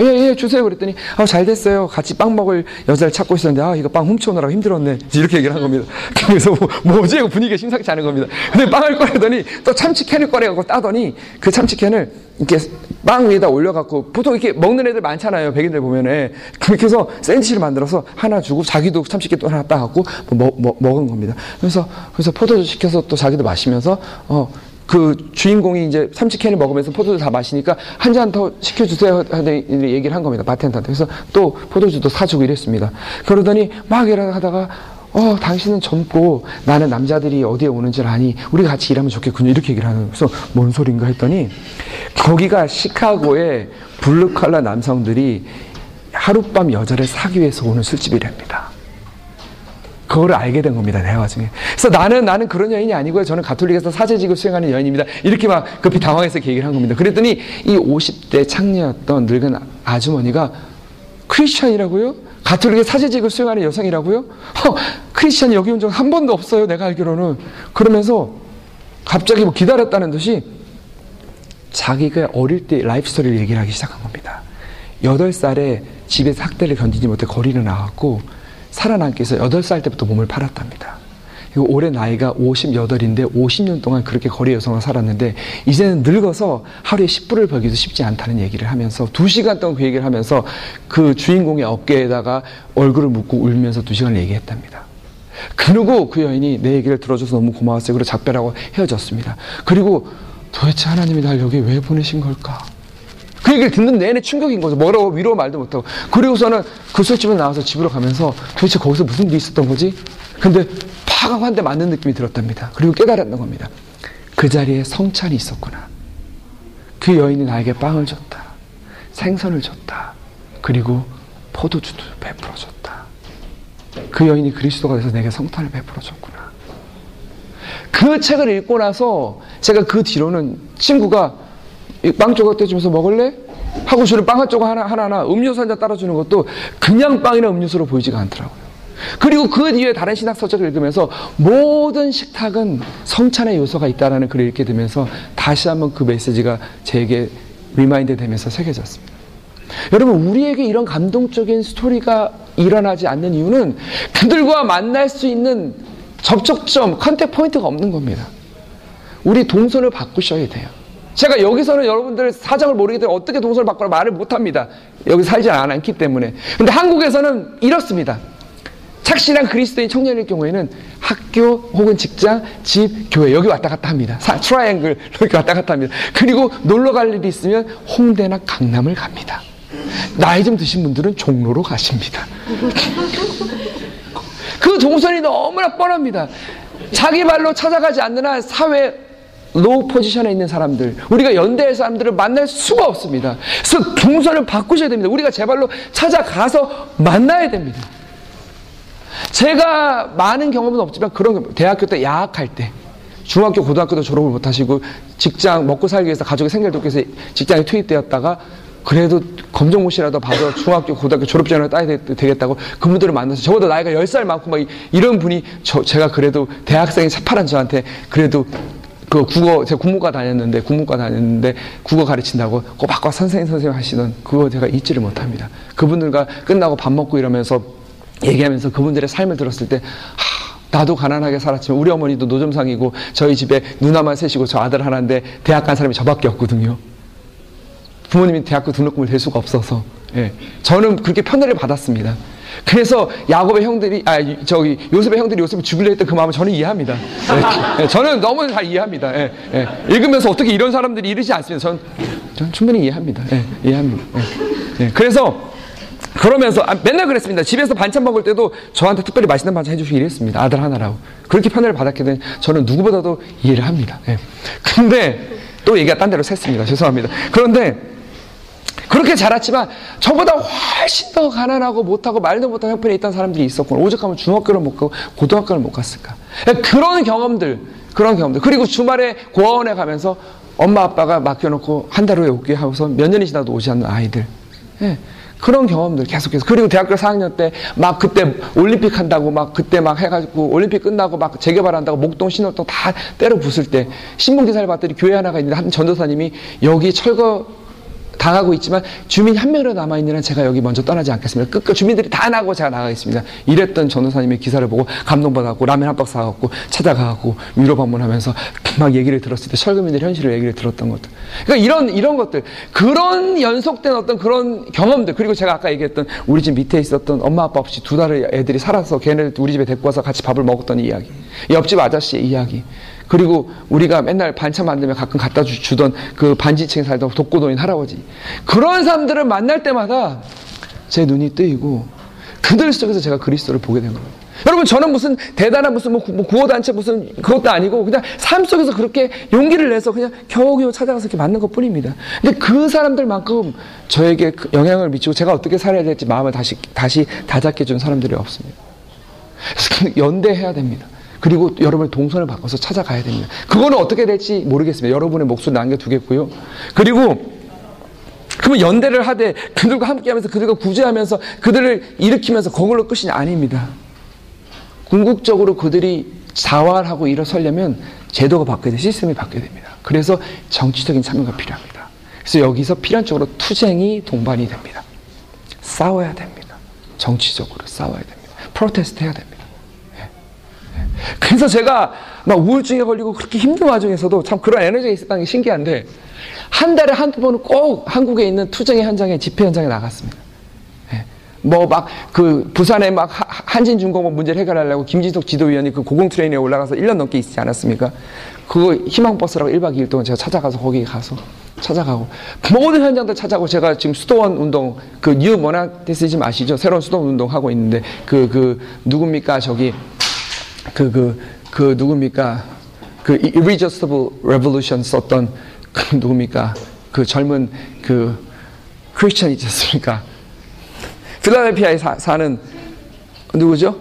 [SPEAKER 1] 예, 예, 주세요. 그랬더니, 아, 잘 됐어요. 같이 빵 먹을 여자를 찾고 있었는데, 아, 이거 빵 훔쳐오느라고 힘들었네. 이렇게 얘기를 한 겁니다. [laughs] 그래서 뭐, 뭐지? 분위기가 심상치 않은 겁니다. 근데 빵을 꺼내더니, 또 참치캔을 꺼내갖고 따더니, 그 참치캔을 이렇게 빵 위에다 올려갖고, 보통 이렇게 먹는 애들 많잖아요. 백인들 보면은. 그렇게 해서 샌드위치를 만들어서 하나 주고, 자기도 참치캔 또 하나 따갖고, 뭐, 뭐, 먹은 겁니다. 그래서, 그래서 포도주 시켜서 또 자기도 마시면서, 어, 그 주인공이 이제 삼치캔을 먹으면서 포도주 다 마시니까 한 잔 더 시켜주세요 하는 얘기를 한 겁니다. 바텐더한테. 그래서 또 포도주도 사주고 이랬습니다. 그러더니 막 일하다가 어, 당신은 젊고 나는 남자들이 어디에 오는지 아니. 우리 같이 일하면 좋겠군요. 이렇게 얘기를 하는 그래서 뭔 소린가 했더니 거기가 시카고의 블루칼라 남성들이 하룻밤 여자를 사기 위해서 오는 술집이랍니다. 그거를 알게 된 겁니다. 대화 중에. 그래서 나는 나는 그런 여인이 아니고요. 저는 가톨릭에서 사제직을 수행하는 여인입니다. 이렇게 막 급히 당황해서 얘기를 한 겁니다. 그랬더니 이 50대 창녀였던 늙은 아주머니가 크리스천이라고요? 가톨릭의 사제직을 수행하는 여성이라고요? 어, 크리스천이 여기 온 적 한 번도 없어요. 내가 알기로는. 그러면서 갑자기 뭐 기다렸다는 듯이 자기가 어릴 때 life story를 얘기를 하기 시작한 겁니다. 8살에 집에서 학대를 견디지 못해 거리를 나왔고 살아남기 위해서 8살 때부터 몸을 팔았답니다. 그리고 올해 나이가 58인데 50년 동안 그렇게 거리 여성을 살았는데 이제는 늙어서 하루에 10불을 벌기도 쉽지 않다는 얘기를 하면서 2시간 동안 그 얘기를 하면서 그 주인공의 어깨에다가 얼굴을 묻고 울면서 2시간을 얘기했답니다. 그리고 그 여인이 내 얘기를 들어줘서 너무 고마웠어요. 그리고 작별하고 헤어졌습니다. 그리고 도대체 하나님이 날 여기 왜 보내신 걸까? 그 얘기를 듣는 내내 충격인 거죠. 뭐라고 위로 말도 못하고. 그리고서는 그 술집을 나와서 집으로 가면서 도대체 거기서 무슨 일이 있었던 거지? 근데 파강 한대 맞는 느낌이 들었답니다. 그리고 깨달았던 겁니다. 그 자리에 성찬이 있었구나. 그 여인이 나에게 빵을 줬다. 생선을 줬다. 그리고 포도주도 베풀어 줬다. 그 여인이 그리스도가 돼서 내게 성탄을 베풀어 줬구나. 그 책을 읽고 나서 제가 그 뒤로는 친구가 빵 조각 떼주면서 먹을래? 하고 주는 빵 한 조각 하나, 하나나 음료수 한 잔 따라주는 것도 그냥 빵이나 음료수로 보이지가 않더라고요. 그리고 그 뒤에 다른 신학 서적을 읽으면서 모든 식탁은 성찬의 요소가 있다라는 글을 읽게 되면서 다시 한번 그 메시지가 제게 remind 되면서 새겨졌습니다. 여러분, 우리에게 이런 감동적인 스토리가 일어나지 않는 이유는 그들과 만날 수 있는 접촉점, contact point가 없는 겁니다. 우리 동선을 바꾸셔야 돼요. 제가 여기서는 여러분들 사정을 모르기 때문에 어떻게 동선을 바꾸라 말을 못합니다. 여기 살지 않기 때문에. 근데 한국에서는 이렇습니다. 착실한 그리스도인 청년일 경우에는 학교 혹은 직장, 집, 교회 여기 왔다 갔다 합니다. 사, 트라이앵글 [laughs] 이렇게 왔다 갔다 합니다. 그리고 놀러 갈 일이 있으면 홍대나 강남을 갑니다. 나이 좀 드신 분들은 종로로 가십니다. [laughs] 그 동선이 너무나 뻔합니다. 자기 발로 찾아가지 않는 한 사회 low position에 있는 사람들, 우리가 연대할 사람들을 만날 수가 없습니다. 그래서 동선을 바꾸셔야 됩니다. 우리가 제발로 찾아가서 만나야 됩니다. 제가 많은 경험은 없지만 그런 대학교 때 야학할 때 중학교 고등학교도 졸업을 못하시고 직장 먹고 살기 위해서 가족의 생계를 돕기 위해서 직장에 투입되었다가 그래도 검정고시라도 봐서 중학교 고등학교 졸업장을 따야 되겠다고 그분들을 만나서 저보다 나이가 10살 많고 막 이런 분이 저, 제가 그래도 대학생이 새파란 저한테 그래도 그 국어 제가 국문과 다녔는데 국문과 다녔는데 국어 가르친다고 꼬박꼬박 선생님 선생님 하시던 그거 제가 잊지를 못합니다. 그분들과 끝나고 밥 먹고 이러면서 얘기하면서 그분들의 삶을 들었을 때 하, 나도 가난하게 살았지만 우리 어머니도 노점상이고 저희 집에 누나만 셋이고 저 아들 하나인데 대학 간 사람이 저밖에 없거든요. 부모님이 대학교 등록금을 댈 수가 없어서 예. 저는 그렇게 편애를 받았습니다. 그래서 야곱의 형들이 아 저기 요셉의 형들이 요셉을 죽이려 했던 그 마음을 저는 이해합니다. 예. 예. 저는 너무 잘 이해합니다. 예. 예. 읽으면서 어떻게 이런 사람들이 이러지 않습니다. 저는, 저는 충분히 이해합니다. 예. 이해합니다. 예. 예. 그래서 그러면서 아, 맨날 그랬습니다. 집에서 반찬 먹을 때도 저한테 특별히 맛있는 반찬 해주시기 이랬습니다. 아들 하나라고. 그렇게 편애를 받았기 때문에 저는 누구보다도 이해를 합니다. 예. 근데 또 얘기가 딴 데로 샜습니다. 죄송합니다. 그런데 그렇게 자랐지만 저보다 훨씬 더 가난하고 못하고 말도 못하는 형편에 있던 사람들이 있었고 오죽하면 중학교를 못 가고 고등학교를 못 갔을까. 그런 경험들, 그런 경험들. 그리고 주말에 고아원에 가면서 엄마 아빠가 맡겨놓고 한 달 후에 오게 하고서 몇 년이 지나도 오지 않는 아이들. 예. 그런 경험들 계속해서 그리고 대학교 4학년 때 막 그때 올림픽 한다고 막 그때 막 해가지고 올림픽 끝나고 막 재개발한다고 목동 신월동 다 때려 부술 때 신문 기사를 봤더니 교회 하나가 있는데 한 전도사님이 여기 철거 당하고 있지만 주민 한 명이라도 남아있는 한 제가 여기 먼저 떠나지 않겠습니다. 끝끝 주민들이 다 나고 제가 나가겠습니다. 이랬던 전도사님의 기사를 보고 감동받았고 라면 한 박스 사갖고 찾아가고 위로 방문하면서 막 얘기를 들었을 때 철거민들 현실을 얘기를 들었던 것들. 그러니까 이런 이런 것들 그런 연속된 어떤 그런 경험들 그리고 제가 아까 얘기했던 우리 집 밑에 있었던 엄마 아빠 없이 두 달을 애들이 살아서 걔네들 우리 집에 데리고 와서 같이 밥을 먹었던 이야기. 옆집 아저씨의 이야기. 그리고 우리가 맨날 반찬 만들면 가끔 갖다 주, 던그 반지층에 살던 독고도인 할아버지. 그런 사람들을 만날 때마다 제 눈이 뜨이고 그들 속에서 제가 그리스도를 보게 된 겁니다. 여러분 저는 무슨 대단한 무슨 뭐, 뭐 구호단체 무슨 그것도 아니고 그냥 삶 속에서 그렇게 용기를 내서 그냥 겨우겨우 찾아가서 이렇게 맞는 것 뿐입니다. 근데 그 사람들만큼 저에게 그 영향을 미치고 제가 어떻게 살아야 될지 마음을 다시 다시 다잡게 준 사람들이 없습니다. 연대해야 됩니다. 그리고 여러분의 동선을 바꿔서 찾아가야 됩니다. 그거는 어떻게 될지 모르겠습니다. 여러분의 목소리 남겨두겠고요. 그리고 그러면 연대를 하되 그들과 함께하면서 그들과 구제하면서 그들을 일으키면서 그걸로 끝이 아닙니다. 궁극적으로 그들이 자활하고 일어서려면 제도가 바뀌어야 돼, 시스템이 바뀌어야 됩니다. 그래서 정치적인 참여가 필요합니다. 그래서 여기서 필연적으로 투쟁이 동반이 됩니다. 싸워야 됩니다. 정치적으로 싸워야 됩니다. protest 해야 됩니다. 그래서 제가 막 우울증에 걸리고 그렇게 힘든 와중에서도 참 그런 에너지가 있었다는 게 신기한데 한 달에 한두 번은 꼭 한국에 있는 투쟁의 현장에 집회 현장에 나갔습니다. 예. 뭐막 그 부산에 막 한진중공업 문제를 해결하려고 김진숙 지도위원이 그 고공 크레인에 올라가서 1년 넘게 있지 않았습니까? 그거 희망버스라고 1박 2일 동안 제가 찾아가서 거기 가서 찾아가고 모든 현장들 찾아가고 제가 지금 수도원 운동 그 New Monasticism 아시죠? 새로운 수도원 운동 하고 있는데 그그 그 누굽니까 저기 그, 그, 그 누굽니까? 그 Irresistible Revolution 썼던 그 누굽니까? 그 젊은 그 크리스천이 있지 않습니까? 필라델피아에 사, 는 누구죠?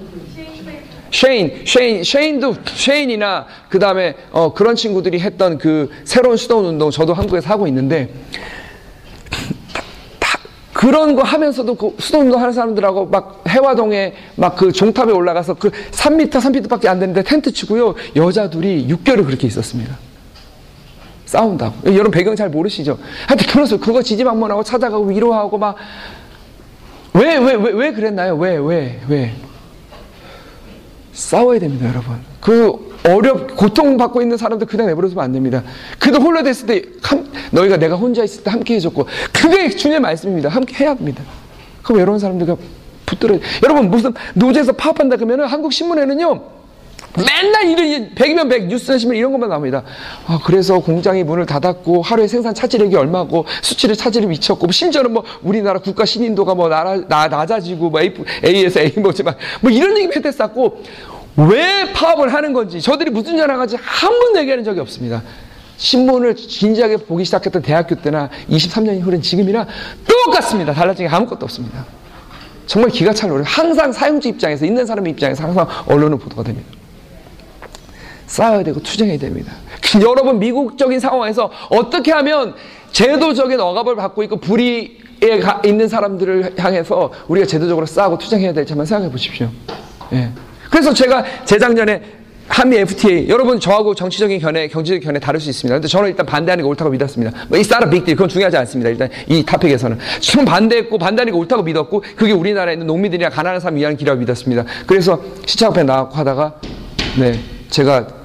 [SPEAKER 1] 쉐인, 쉐인, 쉐인도, 쉐인이나 그 다음에 어, 그런 친구들이 했던 그 새로운 수도원 운동 저도 한국에서 하고 있는데 그런 거 하면서도 그 수도 운동 하는 사람들하고 막 해화동에 막 그 종탑에 올라가서 그 3m, 3m밖에 안 되는데 텐트 치고요. 여자들이 6개월을 그렇게 있었습니다. 싸운다고. 여러분 배경 잘 모르시죠? 하여튼 그래서 그거 지지방문하고 찾아가고 위로하고 막 왜, 왜, 왜, 왜 그랬나요? 왜, 왜, 왜? 싸워야 됩니다, 여러분. 그 어렵 고통받고 있는 사람들 그냥 내버려두면 안 됩니다. 그도 홀로 됐을 때 함, 너희가 내가 혼자 있을 때 함께 해줬고 그게 주님의 말씀입니다. 함께 해야 합니다. 그럼 여러분 사람들과 붙들어 여러분 무슨 노제에서 파업한다 그러면 한국 신문에는요. 맨날 이런 100이면 100 뉴스 하시면 이런 것만 나옵니다. 아, 그래서 공장이 문을 닫았고 하루에 생산 차질액이 얼마고 수치를 차질이 미쳤고 뭐 심지어는 뭐 우리나라 국가 신인도가 뭐 나라, 나, 낮아지고 뭐 A, A에서 A 뭐지만 뭐 이런 얘기 맨날 쌓고 왜 파업을 하는 건지 저들이 무슨 전화가지 한 번도 얘기하는 적이 없습니다. 신문을 진지하게 보기 시작했던 대학교 때나 23년이 흐른 지금이나 똑같습니다. 달라진 게 아무것도 없습니다. 정말 기가 찰 노래. 항상 사용자 입장에서 있는 사람의 입장에서 항상 언론은 보도가 됩니다. 싸워야 되고 투쟁해야 됩니다. [laughs] 여러분 미국적인 상황에서 어떻게 하면 제도적인 억압을 받고 있고 불의에 있는 사람들을 향해서 우리가 제도적으로 싸우고 투쟁해야 될지 한번 생각해 보십시오. 예. 그래서 제가 재작년에 한미 FTA 여러분 저하고 정치적인 견해, 경제적인 견해 다를 수 있습니다. 근데 저는 일단 반대하는 게 옳다고 믿었습니다. 뭐 not a deal. 그건 중요하지 않습니다. 일단 이 타픽에서는 좀 반대했고 반대하는 게 옳다고 믿었고 그게 우리나라에 있는 농민들이나 가난한 사람 위한 길이라고 믿었습니다. 그래서 시청 앞에 나가고 하다가 네 제가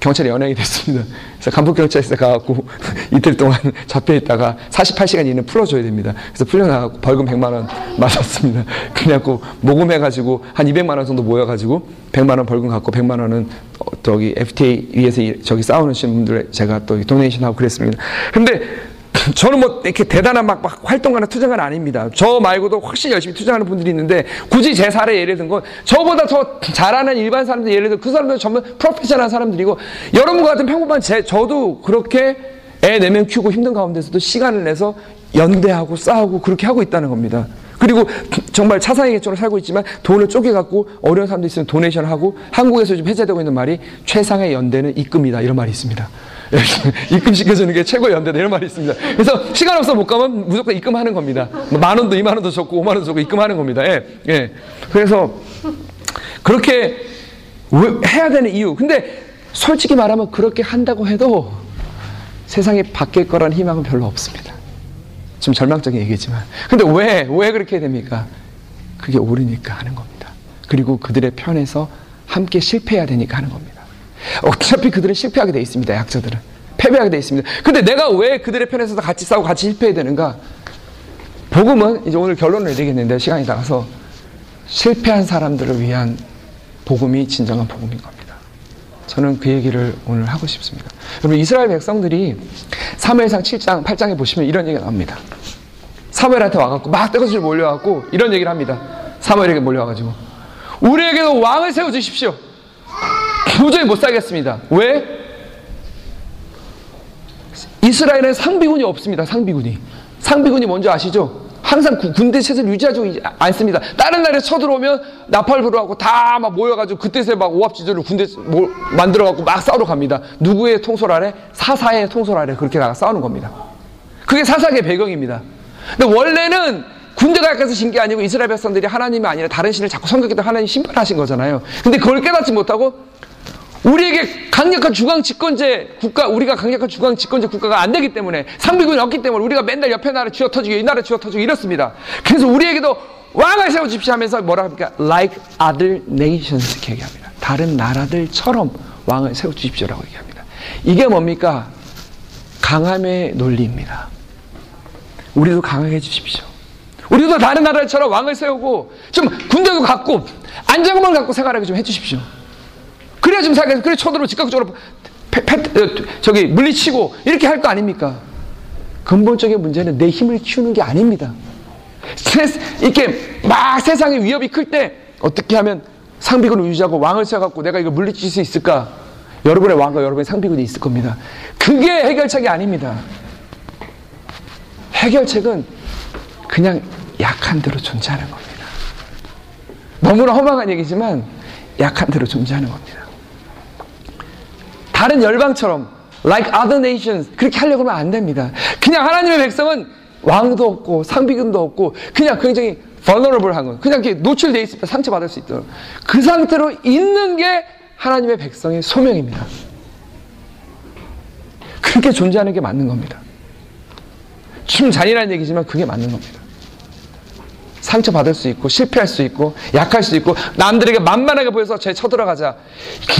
[SPEAKER 1] 경찰에 연행이 됐습니다. 그래서 간부경찰서 가갖고 [laughs] 이틀 동안 [laughs] 잡혀 있다가 48시간 이내에 풀어줘야 됩니다. 그래서 풀려나가고 벌금 100만 원 맞았습니다. [laughs] 그래갖고 모금해가지고 한 200만 원 정도 모여가지고 100만 원 벌금 갖고 100만 원은 어, 저기 FTA 위에서 저기 싸우는 분들 제가 또 도네이션하고 그랬습니다. 근데 저는 뭐 이렇게 대단한 막, 막 활동가나 투자가는 아닙니다. 저 말고도 훨씬 열심히 투자하는 분들이 있는데 굳이 제 사례 예를 든 건 저보다 더 잘하는 일반 사람들 예를 들어 그 사람들 전부 프로페셔널한 사람들이고 여러분과 같은 평범한 제 저도 그렇게 애 내면 키우고 힘든 가운데서도 시간을 내서 연대하고 싸우고 그렇게 하고 있다는 겁니다. 그리고 정말 차상의 계층으로 살고 있지만 돈을 쪼개갖고 어려운 사람들 있으면 도네이션 하고 한국에서 지금 해제되고 있는 말이 최상의 연대는 입금이다 이런 말이 있습니다. 입금시켜주는 게 최고의 연대다 이런 말이 있습니다. 그래서 시간 없어 못 가면 무조건 입금하는 겁니다. 뭐만 원도 이만 원도 줬고 오만 원도 줬고 입금하는 겁니다. 예, 예. 그래서 그렇게 해야 되는 이유. 근데 솔직히 말하면 그렇게 한다고 해도 세상이 바뀔 거란 희망은 별로 없습니다. 좀 절망적인 얘기지만. 근데 왜, 왜 그렇게 됩니까? 그게 옳으니까 하는 겁니다. 그리고 그들의 편에서 함께 실패해야 되니까 하는 겁니다. 어차피 그들은 실패하게 돼 있습니다. 약자들은. 패배하게 돼 있습니다. 근데 내가 왜 그들의 편에서 같이 싸우고 같이 실패해야 되는가? 복음은 이제 오늘 결론을 내리겠는데 시간이 나가서 실패한 사람들을 위한 복음이 진정한 복음인 겁니다. 저는 그 얘기를 오늘 하고 싶습니다. 여러분 이스라엘 백성들이 사무엘상 7장 8장에 보시면 이런 얘기가 나옵니다. 사무엘한테 와갖고 막 떼거지를 몰려갖고 이런 얘기를 합니다. 사무엘에게 몰려와가지고 우리에게도 왕을 세워 주십시오. 도저히 못 살겠습니다. 왜? 이스라엘은 상비군이 없습니다. 상비군이. 상비군이 뭔지 아시죠? 항상 군대 체제를 유지하지 않습니다. 다른 나라에 쳐들어오면 나팔 불어하고 다 막 모여가지고 그때서 막 오합지졸을 군대 만들어갖고 막 싸우러 갑니다. 누구의 통솔 아래? 사사의 통솔 아래 그렇게 나가 싸우는 겁니다. 그게 사사의 배경입니다. 근데 원래는 군대가 약해서 진 게 아니고 이스라엘 백성들이 하나님이 아니라 다른 신을 자꾸 섬겼기 하나님 심판하신 거잖아요. 근데 그걸 깨닫지 못하고 우리에게 강력한 중앙 집권제 국가, 우리가 강력한 중앙 집권제 국가가 안 되기 때문에 상비군이 없기 때문에 우리가 맨날 옆에 나라 쥐어 터지고 이 나라 쥐어 터지고 이렇습니다. 그래서 우리에게도 왕을 세워 주십시오 하면서 뭐라 합니까? Like other nations 이렇게 얘기합니다. 다른 나라들처럼 왕을 세워 주십시오라고 얘기합니다. 이게 뭡니까? 강함의 논리입니다. 우리도 강하게 해 주십시오. 우리도 다른 나라들처럼 왕을 세우고 좀 군대도 갖고 안정만 갖고 생활하게 좀 해주십시오. 그래야 좀 살겠어. 그래 쳐들어 즉각적으로 패, 패, 어, 저기 물리치고 이렇게 할 거 아닙니까? 근본적인 문제는 내 힘을 키우는 게 아닙니다. 이렇게 막 세상의 위협이 클 때 어떻게 하면 상비군을 유지하고 왕을 세워갖고 내가 이거 물리칠 수 있을까? 여러분의 왕과 여러분의 상비군이 있을 겁니다. 그게 해결책이 아닙니다. 해결책은 그냥 약한 대로 존재하는 겁니다. 너무나 허망한 얘기지만 약한 대로 존재하는 겁니다. 다른 열방처럼 like other nations 그렇게 하려고 하면 안 됩니다. 그냥 하나님의 백성은 왕도 없고 상비군도 없고 그냥 굉장히 vulnerable한 거 그냥 이렇게 노출돼 있을 때 상처받을 수 있도록 그 상태로 있는 게 하나님의 백성의 소명입니다. 그렇게 존재하는 게 맞는 겁니다. 좀 잔인한 얘기지만 그게 맞는 겁니다. 상처받을 수 있고 실패할 수 있고 약할 수 있고 남들에게 만만하게 보여서 제 쳐들어가자.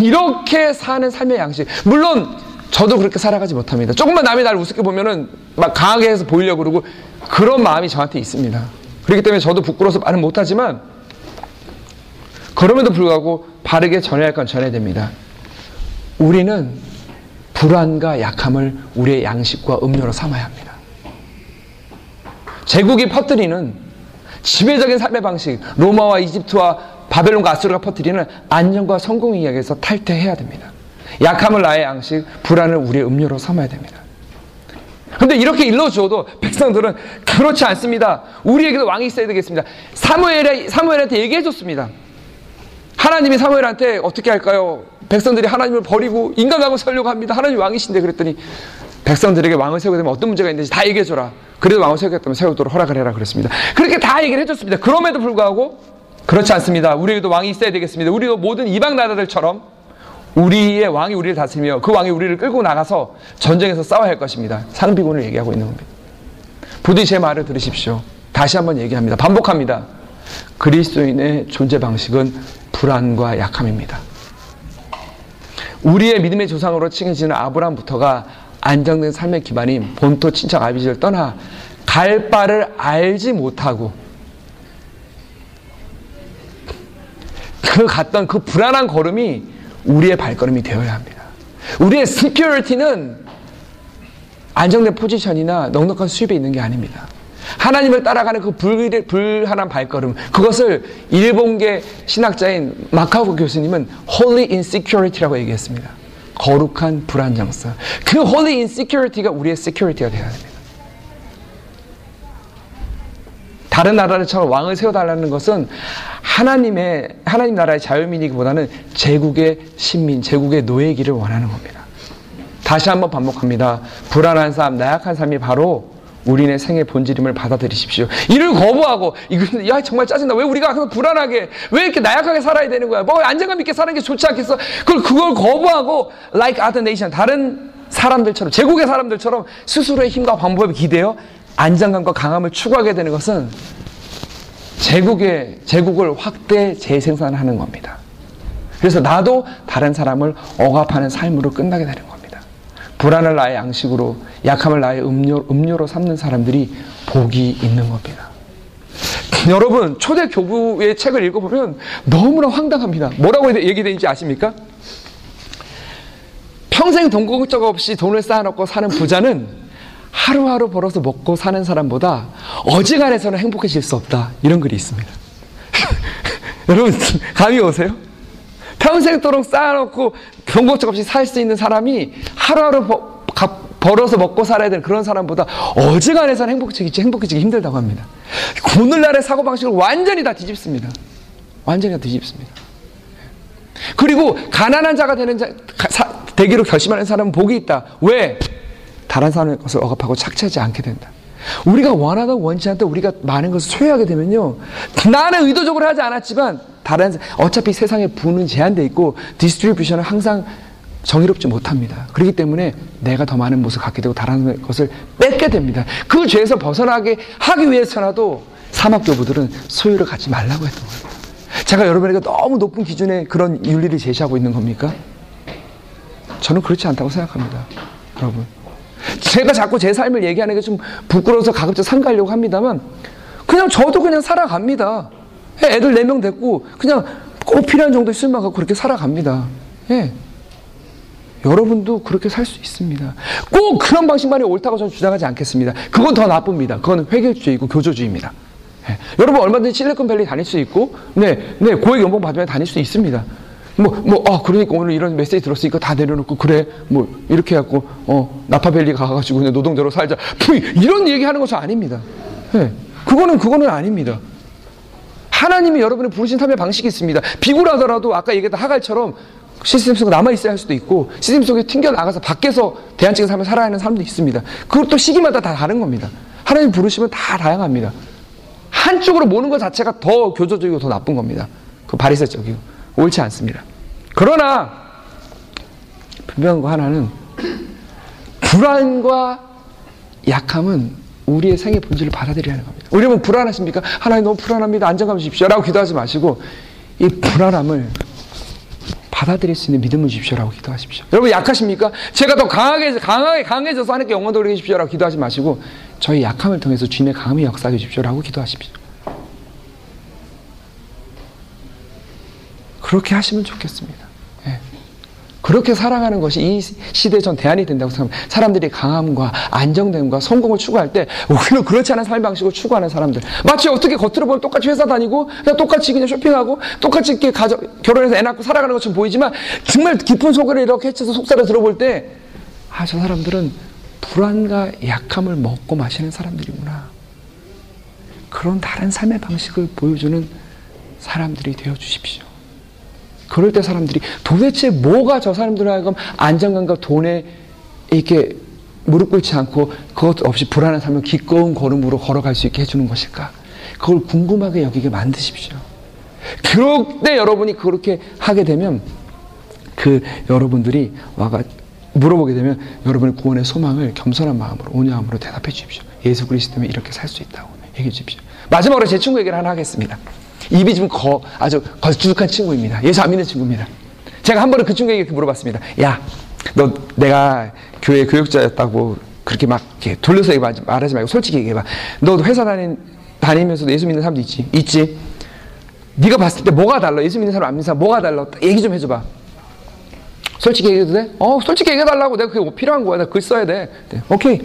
[SPEAKER 1] 이렇게 사는 삶의 양식. 물론 저도 그렇게 살아가지 못합니다. 조금만 남이 나를 우습게 보면은 막 강하게 해서 보이려고 그러고 그런 마음이 저한테 있습니다. 그렇기 때문에 저도 부끄러워서 말은 못하지만 그럼에도 불구하고 바르게 전해야 할 건 전해야 됩니다. 우리는 불안과 약함을 우리의 양식과 음료로 삼아야 합니다. 제국이 퍼뜨리는 지배적인 삶의 방식, 로마와 이집트와 바벨론과 아수르가 퍼뜨리는 안정과 성공의 이야기에서 탈퇴해야 됩니다. 약함을 나의 양식, 불안을 우리의 음료로 삼아야 됩니다. 근데 이렇게 일러주어도 백성들은 그렇지 않습니다. 우리에게도 왕이 있어야 되겠습니다. 사무엘에, 사무엘한테 얘기해줬습니다. 하나님이 사무엘한테 어떻게 할까요? 백성들이 하나님을 버리고 인간하고 살려고 합니다. 하나님 왕이신데 그랬더니 백성들에게 왕을 세우게 되면 어떤 문제가 있는지 다 얘기해줘라. 그래도 왕을 세우겠다면 세우도록 허락을 해라 그랬습니다. 그렇게 다 얘기를 해줬습니다. 그럼에도 불구하고 그렇지 않습니다. 우리에게도 왕이 있어야 되겠습니다. 우리도 모든 이방 나라들처럼 우리의 왕이 우리를 다스리며 그 왕이 우리를 끌고 나가서 전쟁에서 싸워야 할 것입니다. 상비군을 얘기하고 있는 겁니다. 부디 제 말을 들으십시오. 다시 한번 얘기합니다. 반복합니다. 그리스도인의 존재 방식은 불안과 약함입니다. 우리의 믿음의 조상으로 칭해지는 아브라함부터가 안정된 삶의 기반인 본토 친척 아비지를 떠나 갈 바를 알지 못하고 그 갔던 그 불안한 걸음이 우리의 발걸음이 되어야 합니다. 우리의 security는 안정된 포지션이나 넉넉한 수입에 있는 게 아닙니다. 하나님을 따라가는 그 불, 불안한 발걸음 그것을 일본계 신학자인 마츠오카 교수님은 holy insecurity라고 얘기했습니다. 거룩한 불안정성. 그 holy insecurity가 우리의 security가 되어야 됩니다. 다른 나라처럼 왕을 세워달라는 것은 하나님의 하나님 나라의 자유민이기보다는 제국의 신민, 제국의 노예기를 원하는 겁니다. 다시 한번 반복합니다. 불안한 삶, 나약한 삶이 바로 우리네 생의 본질임을 받아들이십시오. 이를 거부하고 이거 야 정말 짜증나. 왜 우리가 항상 불안하게 왜 이렇게 나약하게 살아야 되는 거야? 뭐 안정감 있게 사는 게 좋지 않겠어? 그걸 그걸 거부하고 like other nation 다른 사람들처럼 제국의 사람들처럼 스스로의 힘과 방법에 기대어 안정감과 강함을 추구하게 되는 것은 제국의 제국을 확대 재생산하는 겁니다. 그래서 나도 다른 사람을 억압하는 삶으로 끝나게 되는 겁니다. 불안을 나의 양식으로, 약함을 나의 음료, 음료로 삼는 사람들이 복이 있는 겁니다. 여러분, 초대 교부의 책을 읽어보면 너무나 황당합니다. 뭐라고 얘기되는지 아십니까? 평생 돈 걱정 없이 돈을 쌓아놓고 사는 부자는 하루하루 벌어서 먹고 사는 사람보다 어지간해서는 행복해질 수 없다. 이런 글이 있습니다. [laughs] 여러분, 감이 오세요? 평생도록 쌓아놓고 경고적 없이 살 수 있는 사람이 하루하루 버, 벌어서 먹고 살아야 되는 그런 사람보다 어지간해서는 행복해지기, 행복해지기 힘들다고 합니다. 오늘날의 사고방식을 완전히 다 뒤집습니다. 완전히 다 뒤집습니다. 그리고 가난한 자가 되는 자, 사, 되기로 결심하는 사람은 복이 있다. 왜? 다른 사람의 것을 억압하고 착취하지 않게 된다. 우리가 원하다 원치 않다 우리가 많은 것을 소유하게 되면요. 나는 의도적으로 하지 않았지만 다른 어차피 세상에 부는 제한돼 있고 디스트리뷰션은 항상 정의롭지 못합니다. 그렇기 때문에 내가 더 많은 모습을 갖게 되고 다른 것을 뺏게 됩니다. 그 죄에서 벗어나게 하기 위해서라도 사막 교부들은 소유를 갖지 말라고 했던 거예요. 제가 여러분에게 너무 높은 기준의 그런 윤리를 제시하고 있는 겁니까? 저는 그렇지 않다고 생각합니다. 여러분. 제가 자꾸 제 삶을 얘기하는 게 좀 부끄러워서 가급적 상가려고 합니다만 그냥 저도 그냥 살아갑니다. 예, 애들 4명 됐고 그냥 꼭 필요한 정도 술만 갖고 그렇게 살아갑니다. 예. 여러분도 그렇게 살 수 있습니다. 꼭 그런 방식만이 옳다고 저는 주장하지 않겠습니다. 그건 더 나쁩니다. 그건 회계주의고 교조주의입니다. 예. 여러분 얼마든지 실리콘밸리 다닐 수 있고, 네, 네, 고액 연봉 받으면 다닐 수 있습니다. 뭐, 뭐, 아, 그러니까 오늘 이런 메시지 들었으니까 다 내려놓고, 그래, 뭐, 이렇게 해갖고, 어, 나파밸리 가가지고 그냥 노동자로 살자. 푸이, 이런 얘기 하는 것은 아닙니다. 예. 그거는, 그거는 아닙니다. 하나님이 여러분을 부르신 삶의 방식이 있습니다. 비굴하더라도 아까 얘기했던 하갈처럼 시스템 속에 남아있어야 할 수도 있고, 시스템 속에 튕겨나가서 밖에서 대안적인 삶을 살아야 하는 사람도 있습니다. 그것도 시기마다 다 다른 겁니다. 하나님 부르시면 다 다양합니다. 한쪽으로 모는 것 자체가 더 교조적이고 더 나쁜 겁니다. 그 바리새적이고. 옳지 않습니다. 그러나 분명한 거 하나는 불안과 약함은 우리의 생의 본질을 받아들여야 하는 겁니다. 우리 여러분 불안하십니까? 하나님 너무 불안합니다. 안정감 주십시오. 라고 기도하지 마시고 이 불안함을 받아들일 수 있는 믿음을 주십시오라고 기도하십시오. 여러분 약하십니까? 제가 더 강하게 강하게 강해져서 하나님께 영광 돌리게 주십시오라고 기도하지 마시고 저희 약함을 통해서 주님의 강함이 역사해 주십시오라고 기도하십시오. 그렇게 하시면 좋겠습니다. 예. 그렇게 살아가는 것이 이 시대에 전 대안이 된다고 생각합니다. 사람들이 강함과 안정됨과 성공을 추구할 때 오히려 그렇지 않은 삶 방식을 추구하는 사람들. 마치 어떻게 겉으로 보면 똑같이 회사 다니고 그냥 똑같이 그냥 쇼핑하고 똑같이 이렇게 가정, 결혼해서 애 낳고 살아가는 것처럼 보이지만 정말 깊은 속을 이렇게 해쳐서 속살을 들어볼 때 아, 저 사람들은 불안과 약함을 먹고 마시는 사람들이구나. 그런 다른 삶의 방식을 보여주는 사람들이 되어 주십시오. 그럴 때 사람들이 도대체 뭐가 저 사람들 하여금 안정감과 돈에 이렇게 무릎 꿇지 않고 그것 없이 불안한 삶을 기꺼운 걸음으로 걸어갈 수 있게 해주는 것일까? 그걸 궁금하게 여기게 만드십시오. 그럴 때 여러분이 그렇게 하게 되면 그 여러분들이 와가 물어보게 되면 여러분의 구원의 소망을 겸손한 마음으로 온유함으로 대답해 주십시오. 예수 그리스도면 이렇게 살 수 있다고 얘기해 주십시오. 마지막으로 제 친구 얘기를 하나 하겠습니다. 입이 좀 거, 아주 걸쭉한 친구입니다. 예수 안 믿는 친구입니다. 제가 한 번은 그 친구에게 이렇게 물어봤습니다. 야, 너 내가 교회 교육자였다고 그렇게 막 이렇게 돌려서 말하지 말고 솔직히 얘기해봐. 너 회사 다닌, 다니면서도 예수 믿는 사람도 있지? 있지? 네가 봤을 때 뭐가 달라? 예수 믿는 사람 안 믿는 사람 뭐가 달라? 얘기 좀 해줘봐. 솔직히 얘기해도 돼? 어, 솔직히 얘기해달라고. 내가 그게 뭐 필요한 거야. 내가 글 써야 돼. 네. 오케이.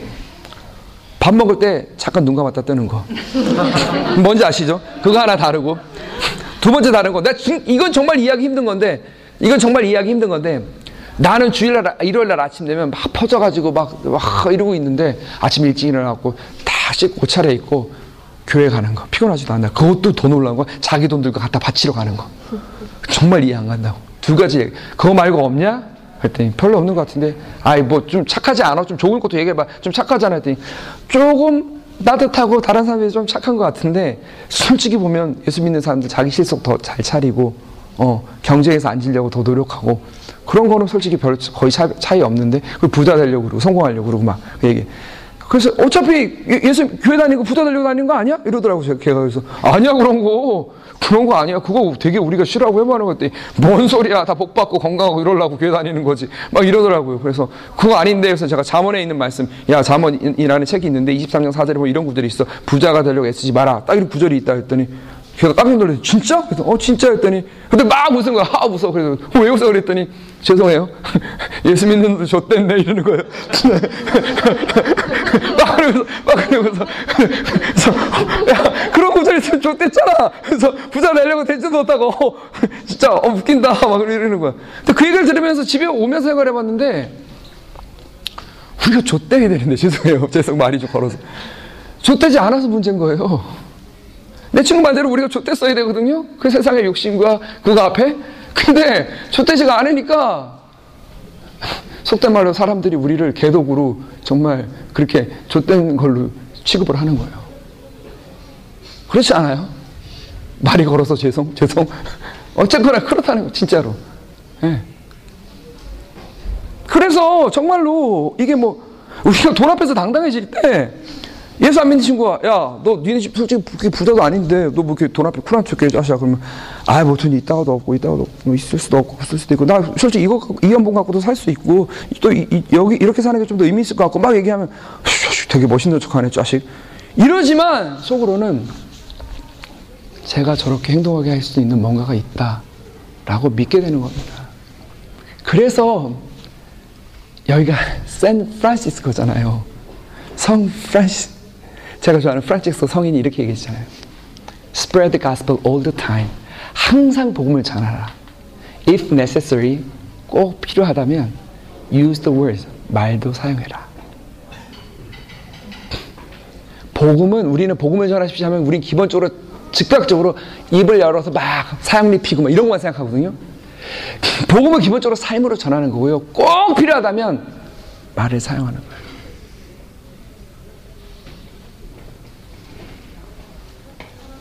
[SPEAKER 1] 밥 먹을 때 잠깐 눈 감았다 뜨는 거. 뭔지 아시죠? 그거 하나 다르고. 두 번째 다른 거. 내가 이건 정말 이해하기 힘든 건데, 이건 정말 이해하기 힘든 건데, 나는 주일날, 일요일날 아침 되면 막 퍼져가지고 막, 막 이러고 있는데, 아침 일찍 일어나고, 다 씻고 옷 차려입고, 교회 가는 거. 피곤하지도 않나. 그것도 더 놀라운 거. 자기 돈 들고 갖다 바치러 가는 거. 정말 이해 안 간다고. 두 가지 그거 말고 없냐? 그랬더니 별로 없는 것 같은데 아이 뭐 좀 착하지 않아? 좀 좋은 것도 얘기해봐 좀 착하잖아 했더니 조금 따뜻하고 다른 사람들이 좀 착한 것 같은데 솔직히 보면 예수 믿는 사람들 자기 실속 더 잘 차리고 어 경쟁에서 앉으려고 더 노력하고 그런 거는 솔직히 별 거의 차, 차이 없는데 그 부자 되려고 그러고 성공하려고 그러고 막 그 얘기 그래서 어차피 예수 교회 다니고 부자 되려고 다니는 거 아니야? 이러더라고 제가 그래서 아니야 그런 거 그런 거 아니야. 그거 되게 우리가 싫어하고 해보는 것들이 뭔 소리야. 다 복 받고 건강하고 이러려고 교회 다니는 거지. 막 이러더라고요. 그래서 그거 아닌데 그래서 제가 잠언에 있는 말씀 야 잠언이라는 책이 있는데 23장 4절에 보면 이런 구절이 있어. 부자가 되려고 애쓰지 마라. 딱 이런 구절이 있다 했더니 걔가 깜짝 놀랐어. 진짜? 그래서 어 진짜 했더니 근데 막 웃은 거야. 아 웃어. 그래서 어, 왜 웃어 그랬더니 죄송해요. [laughs] 예수 믿는데 좆됐네 이러는 거예요. [laughs] 막 그러면서 막 그러면서 [laughs] 그래서 야 그런 있으면 좆됐잖아. 그래서 부자 되려고 되지도 못하고 어, 진짜 어, 웃긴다 막 이러는 거야. 근데 그 얘기를 들으면서 집에 오면서 생각해봤는데 우리가 좆대야 되는데 죄송해요. [laughs] 죄송 말이 좀 걸어서 좆되지 않아서 문제인 거예요. 내 친구 말대로 우리가 좆대 써야 되거든요. 그 세상의 욕심과 그거 앞에. 근데 좆대지가 않으니까 속된 말로 사람들이 우리를 개독으로 정말 그렇게 좆된 걸로 취급을 하는 거예요. 그렇지 않아요? 말이 걸어서 죄송, 죄송. 어쨌거나 그렇다는 거, 진짜로. 네. 그래서 정말로 이게 뭐, 우리가 돈 앞에서 당당해질 때, 예수 안 믿는 친구가, 야, 너 니네 집 솔직히 부자도 아닌데, 너 뭐 이렇게 돈 앞에 쿨한 척해, 자식아. 그러면, 아, 뭐 돈이 있다가도 없고, 있다가도 없고, 뭐 있을 수도 없고, 없을 수도 있고, 나 솔직히 이거, 이 연봉 갖고도 살 수 있고, 또 이, 이, 여기 이렇게 사는 게 좀 더 의미 있을 것 같고, 막 얘기하면, 되게 멋있는 척 하네, 자식. 이러지만, 속으로는, 제가 저렇게 행동하게 할 수 있는 뭔가가 있다. 라고 믿게 되는 겁니다. 그래서, 여기가 샌프란시스코잖아요. 성 프란시스 제가 좋아하는 프란치스코 성인이 이렇게 얘기했잖아요. Spread the gospel all the time. 항상 복음을 전하라. If necessary, 꼭 필요하다면 use the words. 말도 사용해라. 복음은 우리는 복음을 전하십시오 하면 우리는 기본적으로 즉각적으로 입을 열어서 막 사양리 피고 막 이런 것만 생각하거든요. 복음은 기본적으로 삶으로 전하는 거고요. 꼭 필요하다면 말을 사용하는 거예요.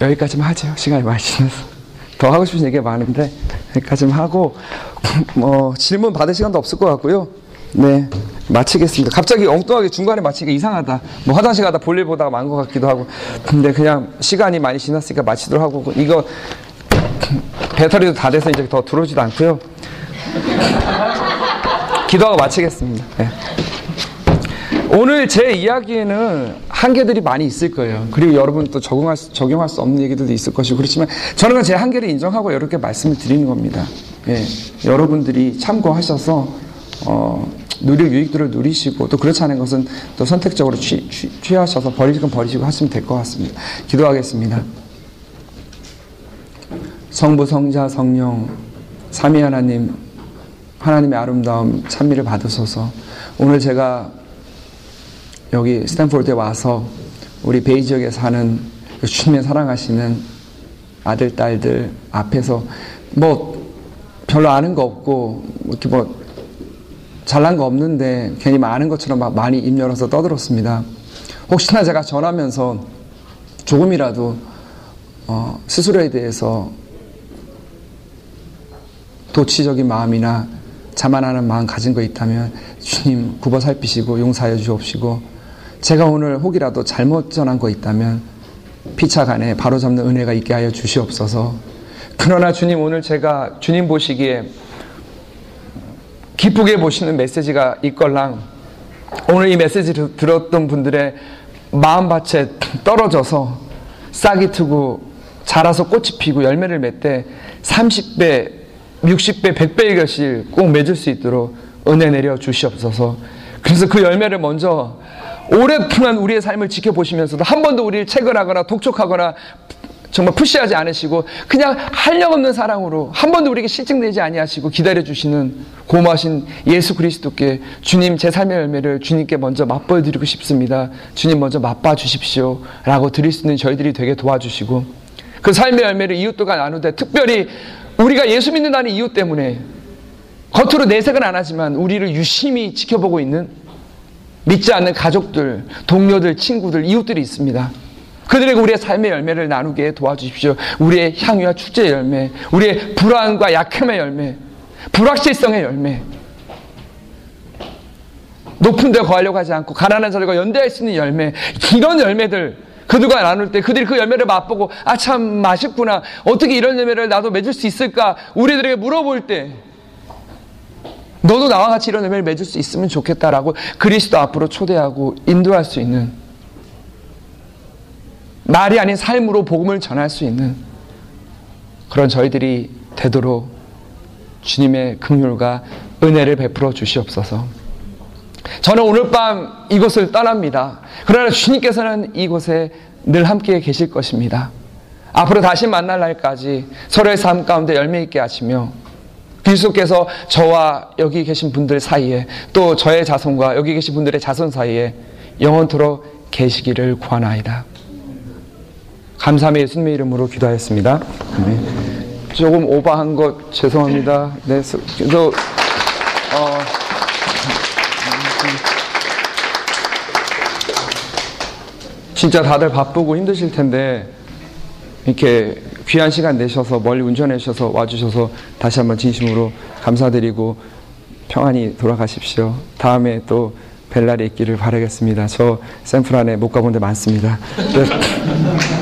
[SPEAKER 1] 여기까지만 하죠. 시간이 많이 지나서. 더 하고 싶은 얘기가 많은데 여기까지만 하고 뭐 질문 받을 시간도 없을 것 같고요. 네 마치겠습니다. 갑자기 엉뚱하게 중간에 마치기가 이상하다. 뭐 화장실 가다 볼일 보다가 만 것 같기도 하고. 근데 그냥 시간이 많이 지났으니까 마치도록 하고 이거 배터리도 다 돼서 이제 더 들어오지도 않고요. [laughs] 기도하고 마치겠습니다. 네. 오늘 제 이야기에는 한계들이 많이 있을 거예요. 그리고 여러분 또 적응할 수, 적용할 수 없는 얘기들도 있을 것이고 그렇지만 저는 제 한계를 인정하고 이렇게 말씀을 드리는 겁니다. 예, 여러분들이 참고하셔서 어, 누릴 유익들을 누리시고 또 그렇지 않은 것은 또 선택적으로 취, 취, 취하셔서 버리실 건 버리시고 하시면 될 것 같습니다. 기도하겠습니다. 성부, 성자, 성령, 삼위 하나님, 하나님의 아름다움, 찬미를 받으소서. 오늘 제가 여기 스탠포드에 와서 우리 베이 지역에 사는 그 주님의 사랑하시는 아들, 딸들 앞에서 뭐 별로 아는 거 없고 이렇게 뭐 잘난 거 없는데 괜히 많은 것처럼 막 많이 입 열어서 떠들었습니다. 혹시나 제가 전하면서 조금이라도 어, 스스로에 대해서 도치적인 마음이나 자만하는 마음 가진 거 있다면 주님 굽어 살피시고 용서하여 주옵시고 제가 오늘 혹이라도 잘못 전한 거 있다면 피차 간에 바로잡는 은혜가 있게 하여 주시옵소서. 그러나 주님 오늘 제가 주님 보시기에 기쁘게 보시는 메시지가 있걸랑 오늘 이 메시지를 들었던 분들의 마음밭에 떨어져서 싹이 트고 자라서 꽃이 피고 열매를 맺되 30배, 60배, 100배의 것을 꼭 맺을 수 있도록 은혜 내려 주시옵소서. 그래서 그 열매를 먼저 오랫동안 우리의 삶을 지켜보시면서도 한 번도 우리를 체벌하거나 독촉하거나 정말 푸시하지 않으시고 그냥 한력 없는 사랑으로 한 번도 우리에게 실증내지 아니하시고 기다려 주시는 고마우신 예수 그리스도께 주님 제 삶의 열매를 주님께 먼저 맛보여 드리고 싶습니다. 주님 먼저 맛봐 주십시오라고 드릴 수 있는 저희들이 되게 도와주시고 그 삶의 열매를 이웃들과 나누되 특별히 우리가 예수 믿는다는 이유 때문에 겉으로 내색은 안 하지만 우리를 유심히 지켜보고 있는 믿지 않는 가족들, 동료들, 친구들, 이웃들이 있습니다. 그들에게 우리의 삶의 열매를 나누게 도와주십시오. 우리의 향유와 축제의 열매, 우리의 불안과 약함의 열매, 불확실성의 열매. 높은 데 거하려고 하지 않고 가난한 자들과 연대할 수 있는 열매. 이런 열매들 그들과 나눌 때 그들이 그 열매를 맛보고 아 참 맛있구나. 어떻게 이런 열매를 나도 맺을 수 있을까? 우리들에게 물어볼 때 너도 나와 같이 이런 열매를 맺을 수 있으면 좋겠다라고 그리스도 앞으로 초대하고 인도할 수 있는 말이 아닌 삶으로 복음을 전할 수 있는 그런 저희들이 되도록 주님의 긍휼과 은혜를 베풀어 주시옵소서. 저는 오늘 밤 이곳을 떠납니다. 그러나 주님께서는 이곳에 늘 함께 계실 것입니다. 앞으로 다시 만날 날까지 서로의 삶 가운데 열매 있게 하시며 그리스도께서 저와 여기 계신 분들 사이에 또 저의 자손과 여기 계신 분들의 자손 사이에 영원토록 계시기를 구하나이다. 감사함의 예수님의 이름으로 기도하였습니다. 네. 조금 오버한 것 죄송합니다. 네, 저, 어, 진짜 다들 바쁘고 힘드실 텐데 이렇게 귀한 시간 내셔서 멀리 운전해 주셔서 와주셔서 다시 한번 진심으로 감사드리고 평안히 돌아가십시오. 다음에 또 벨날이 있기를 바라겠습니다. 저 샌프란에 못 가본 데 많습니다. 네.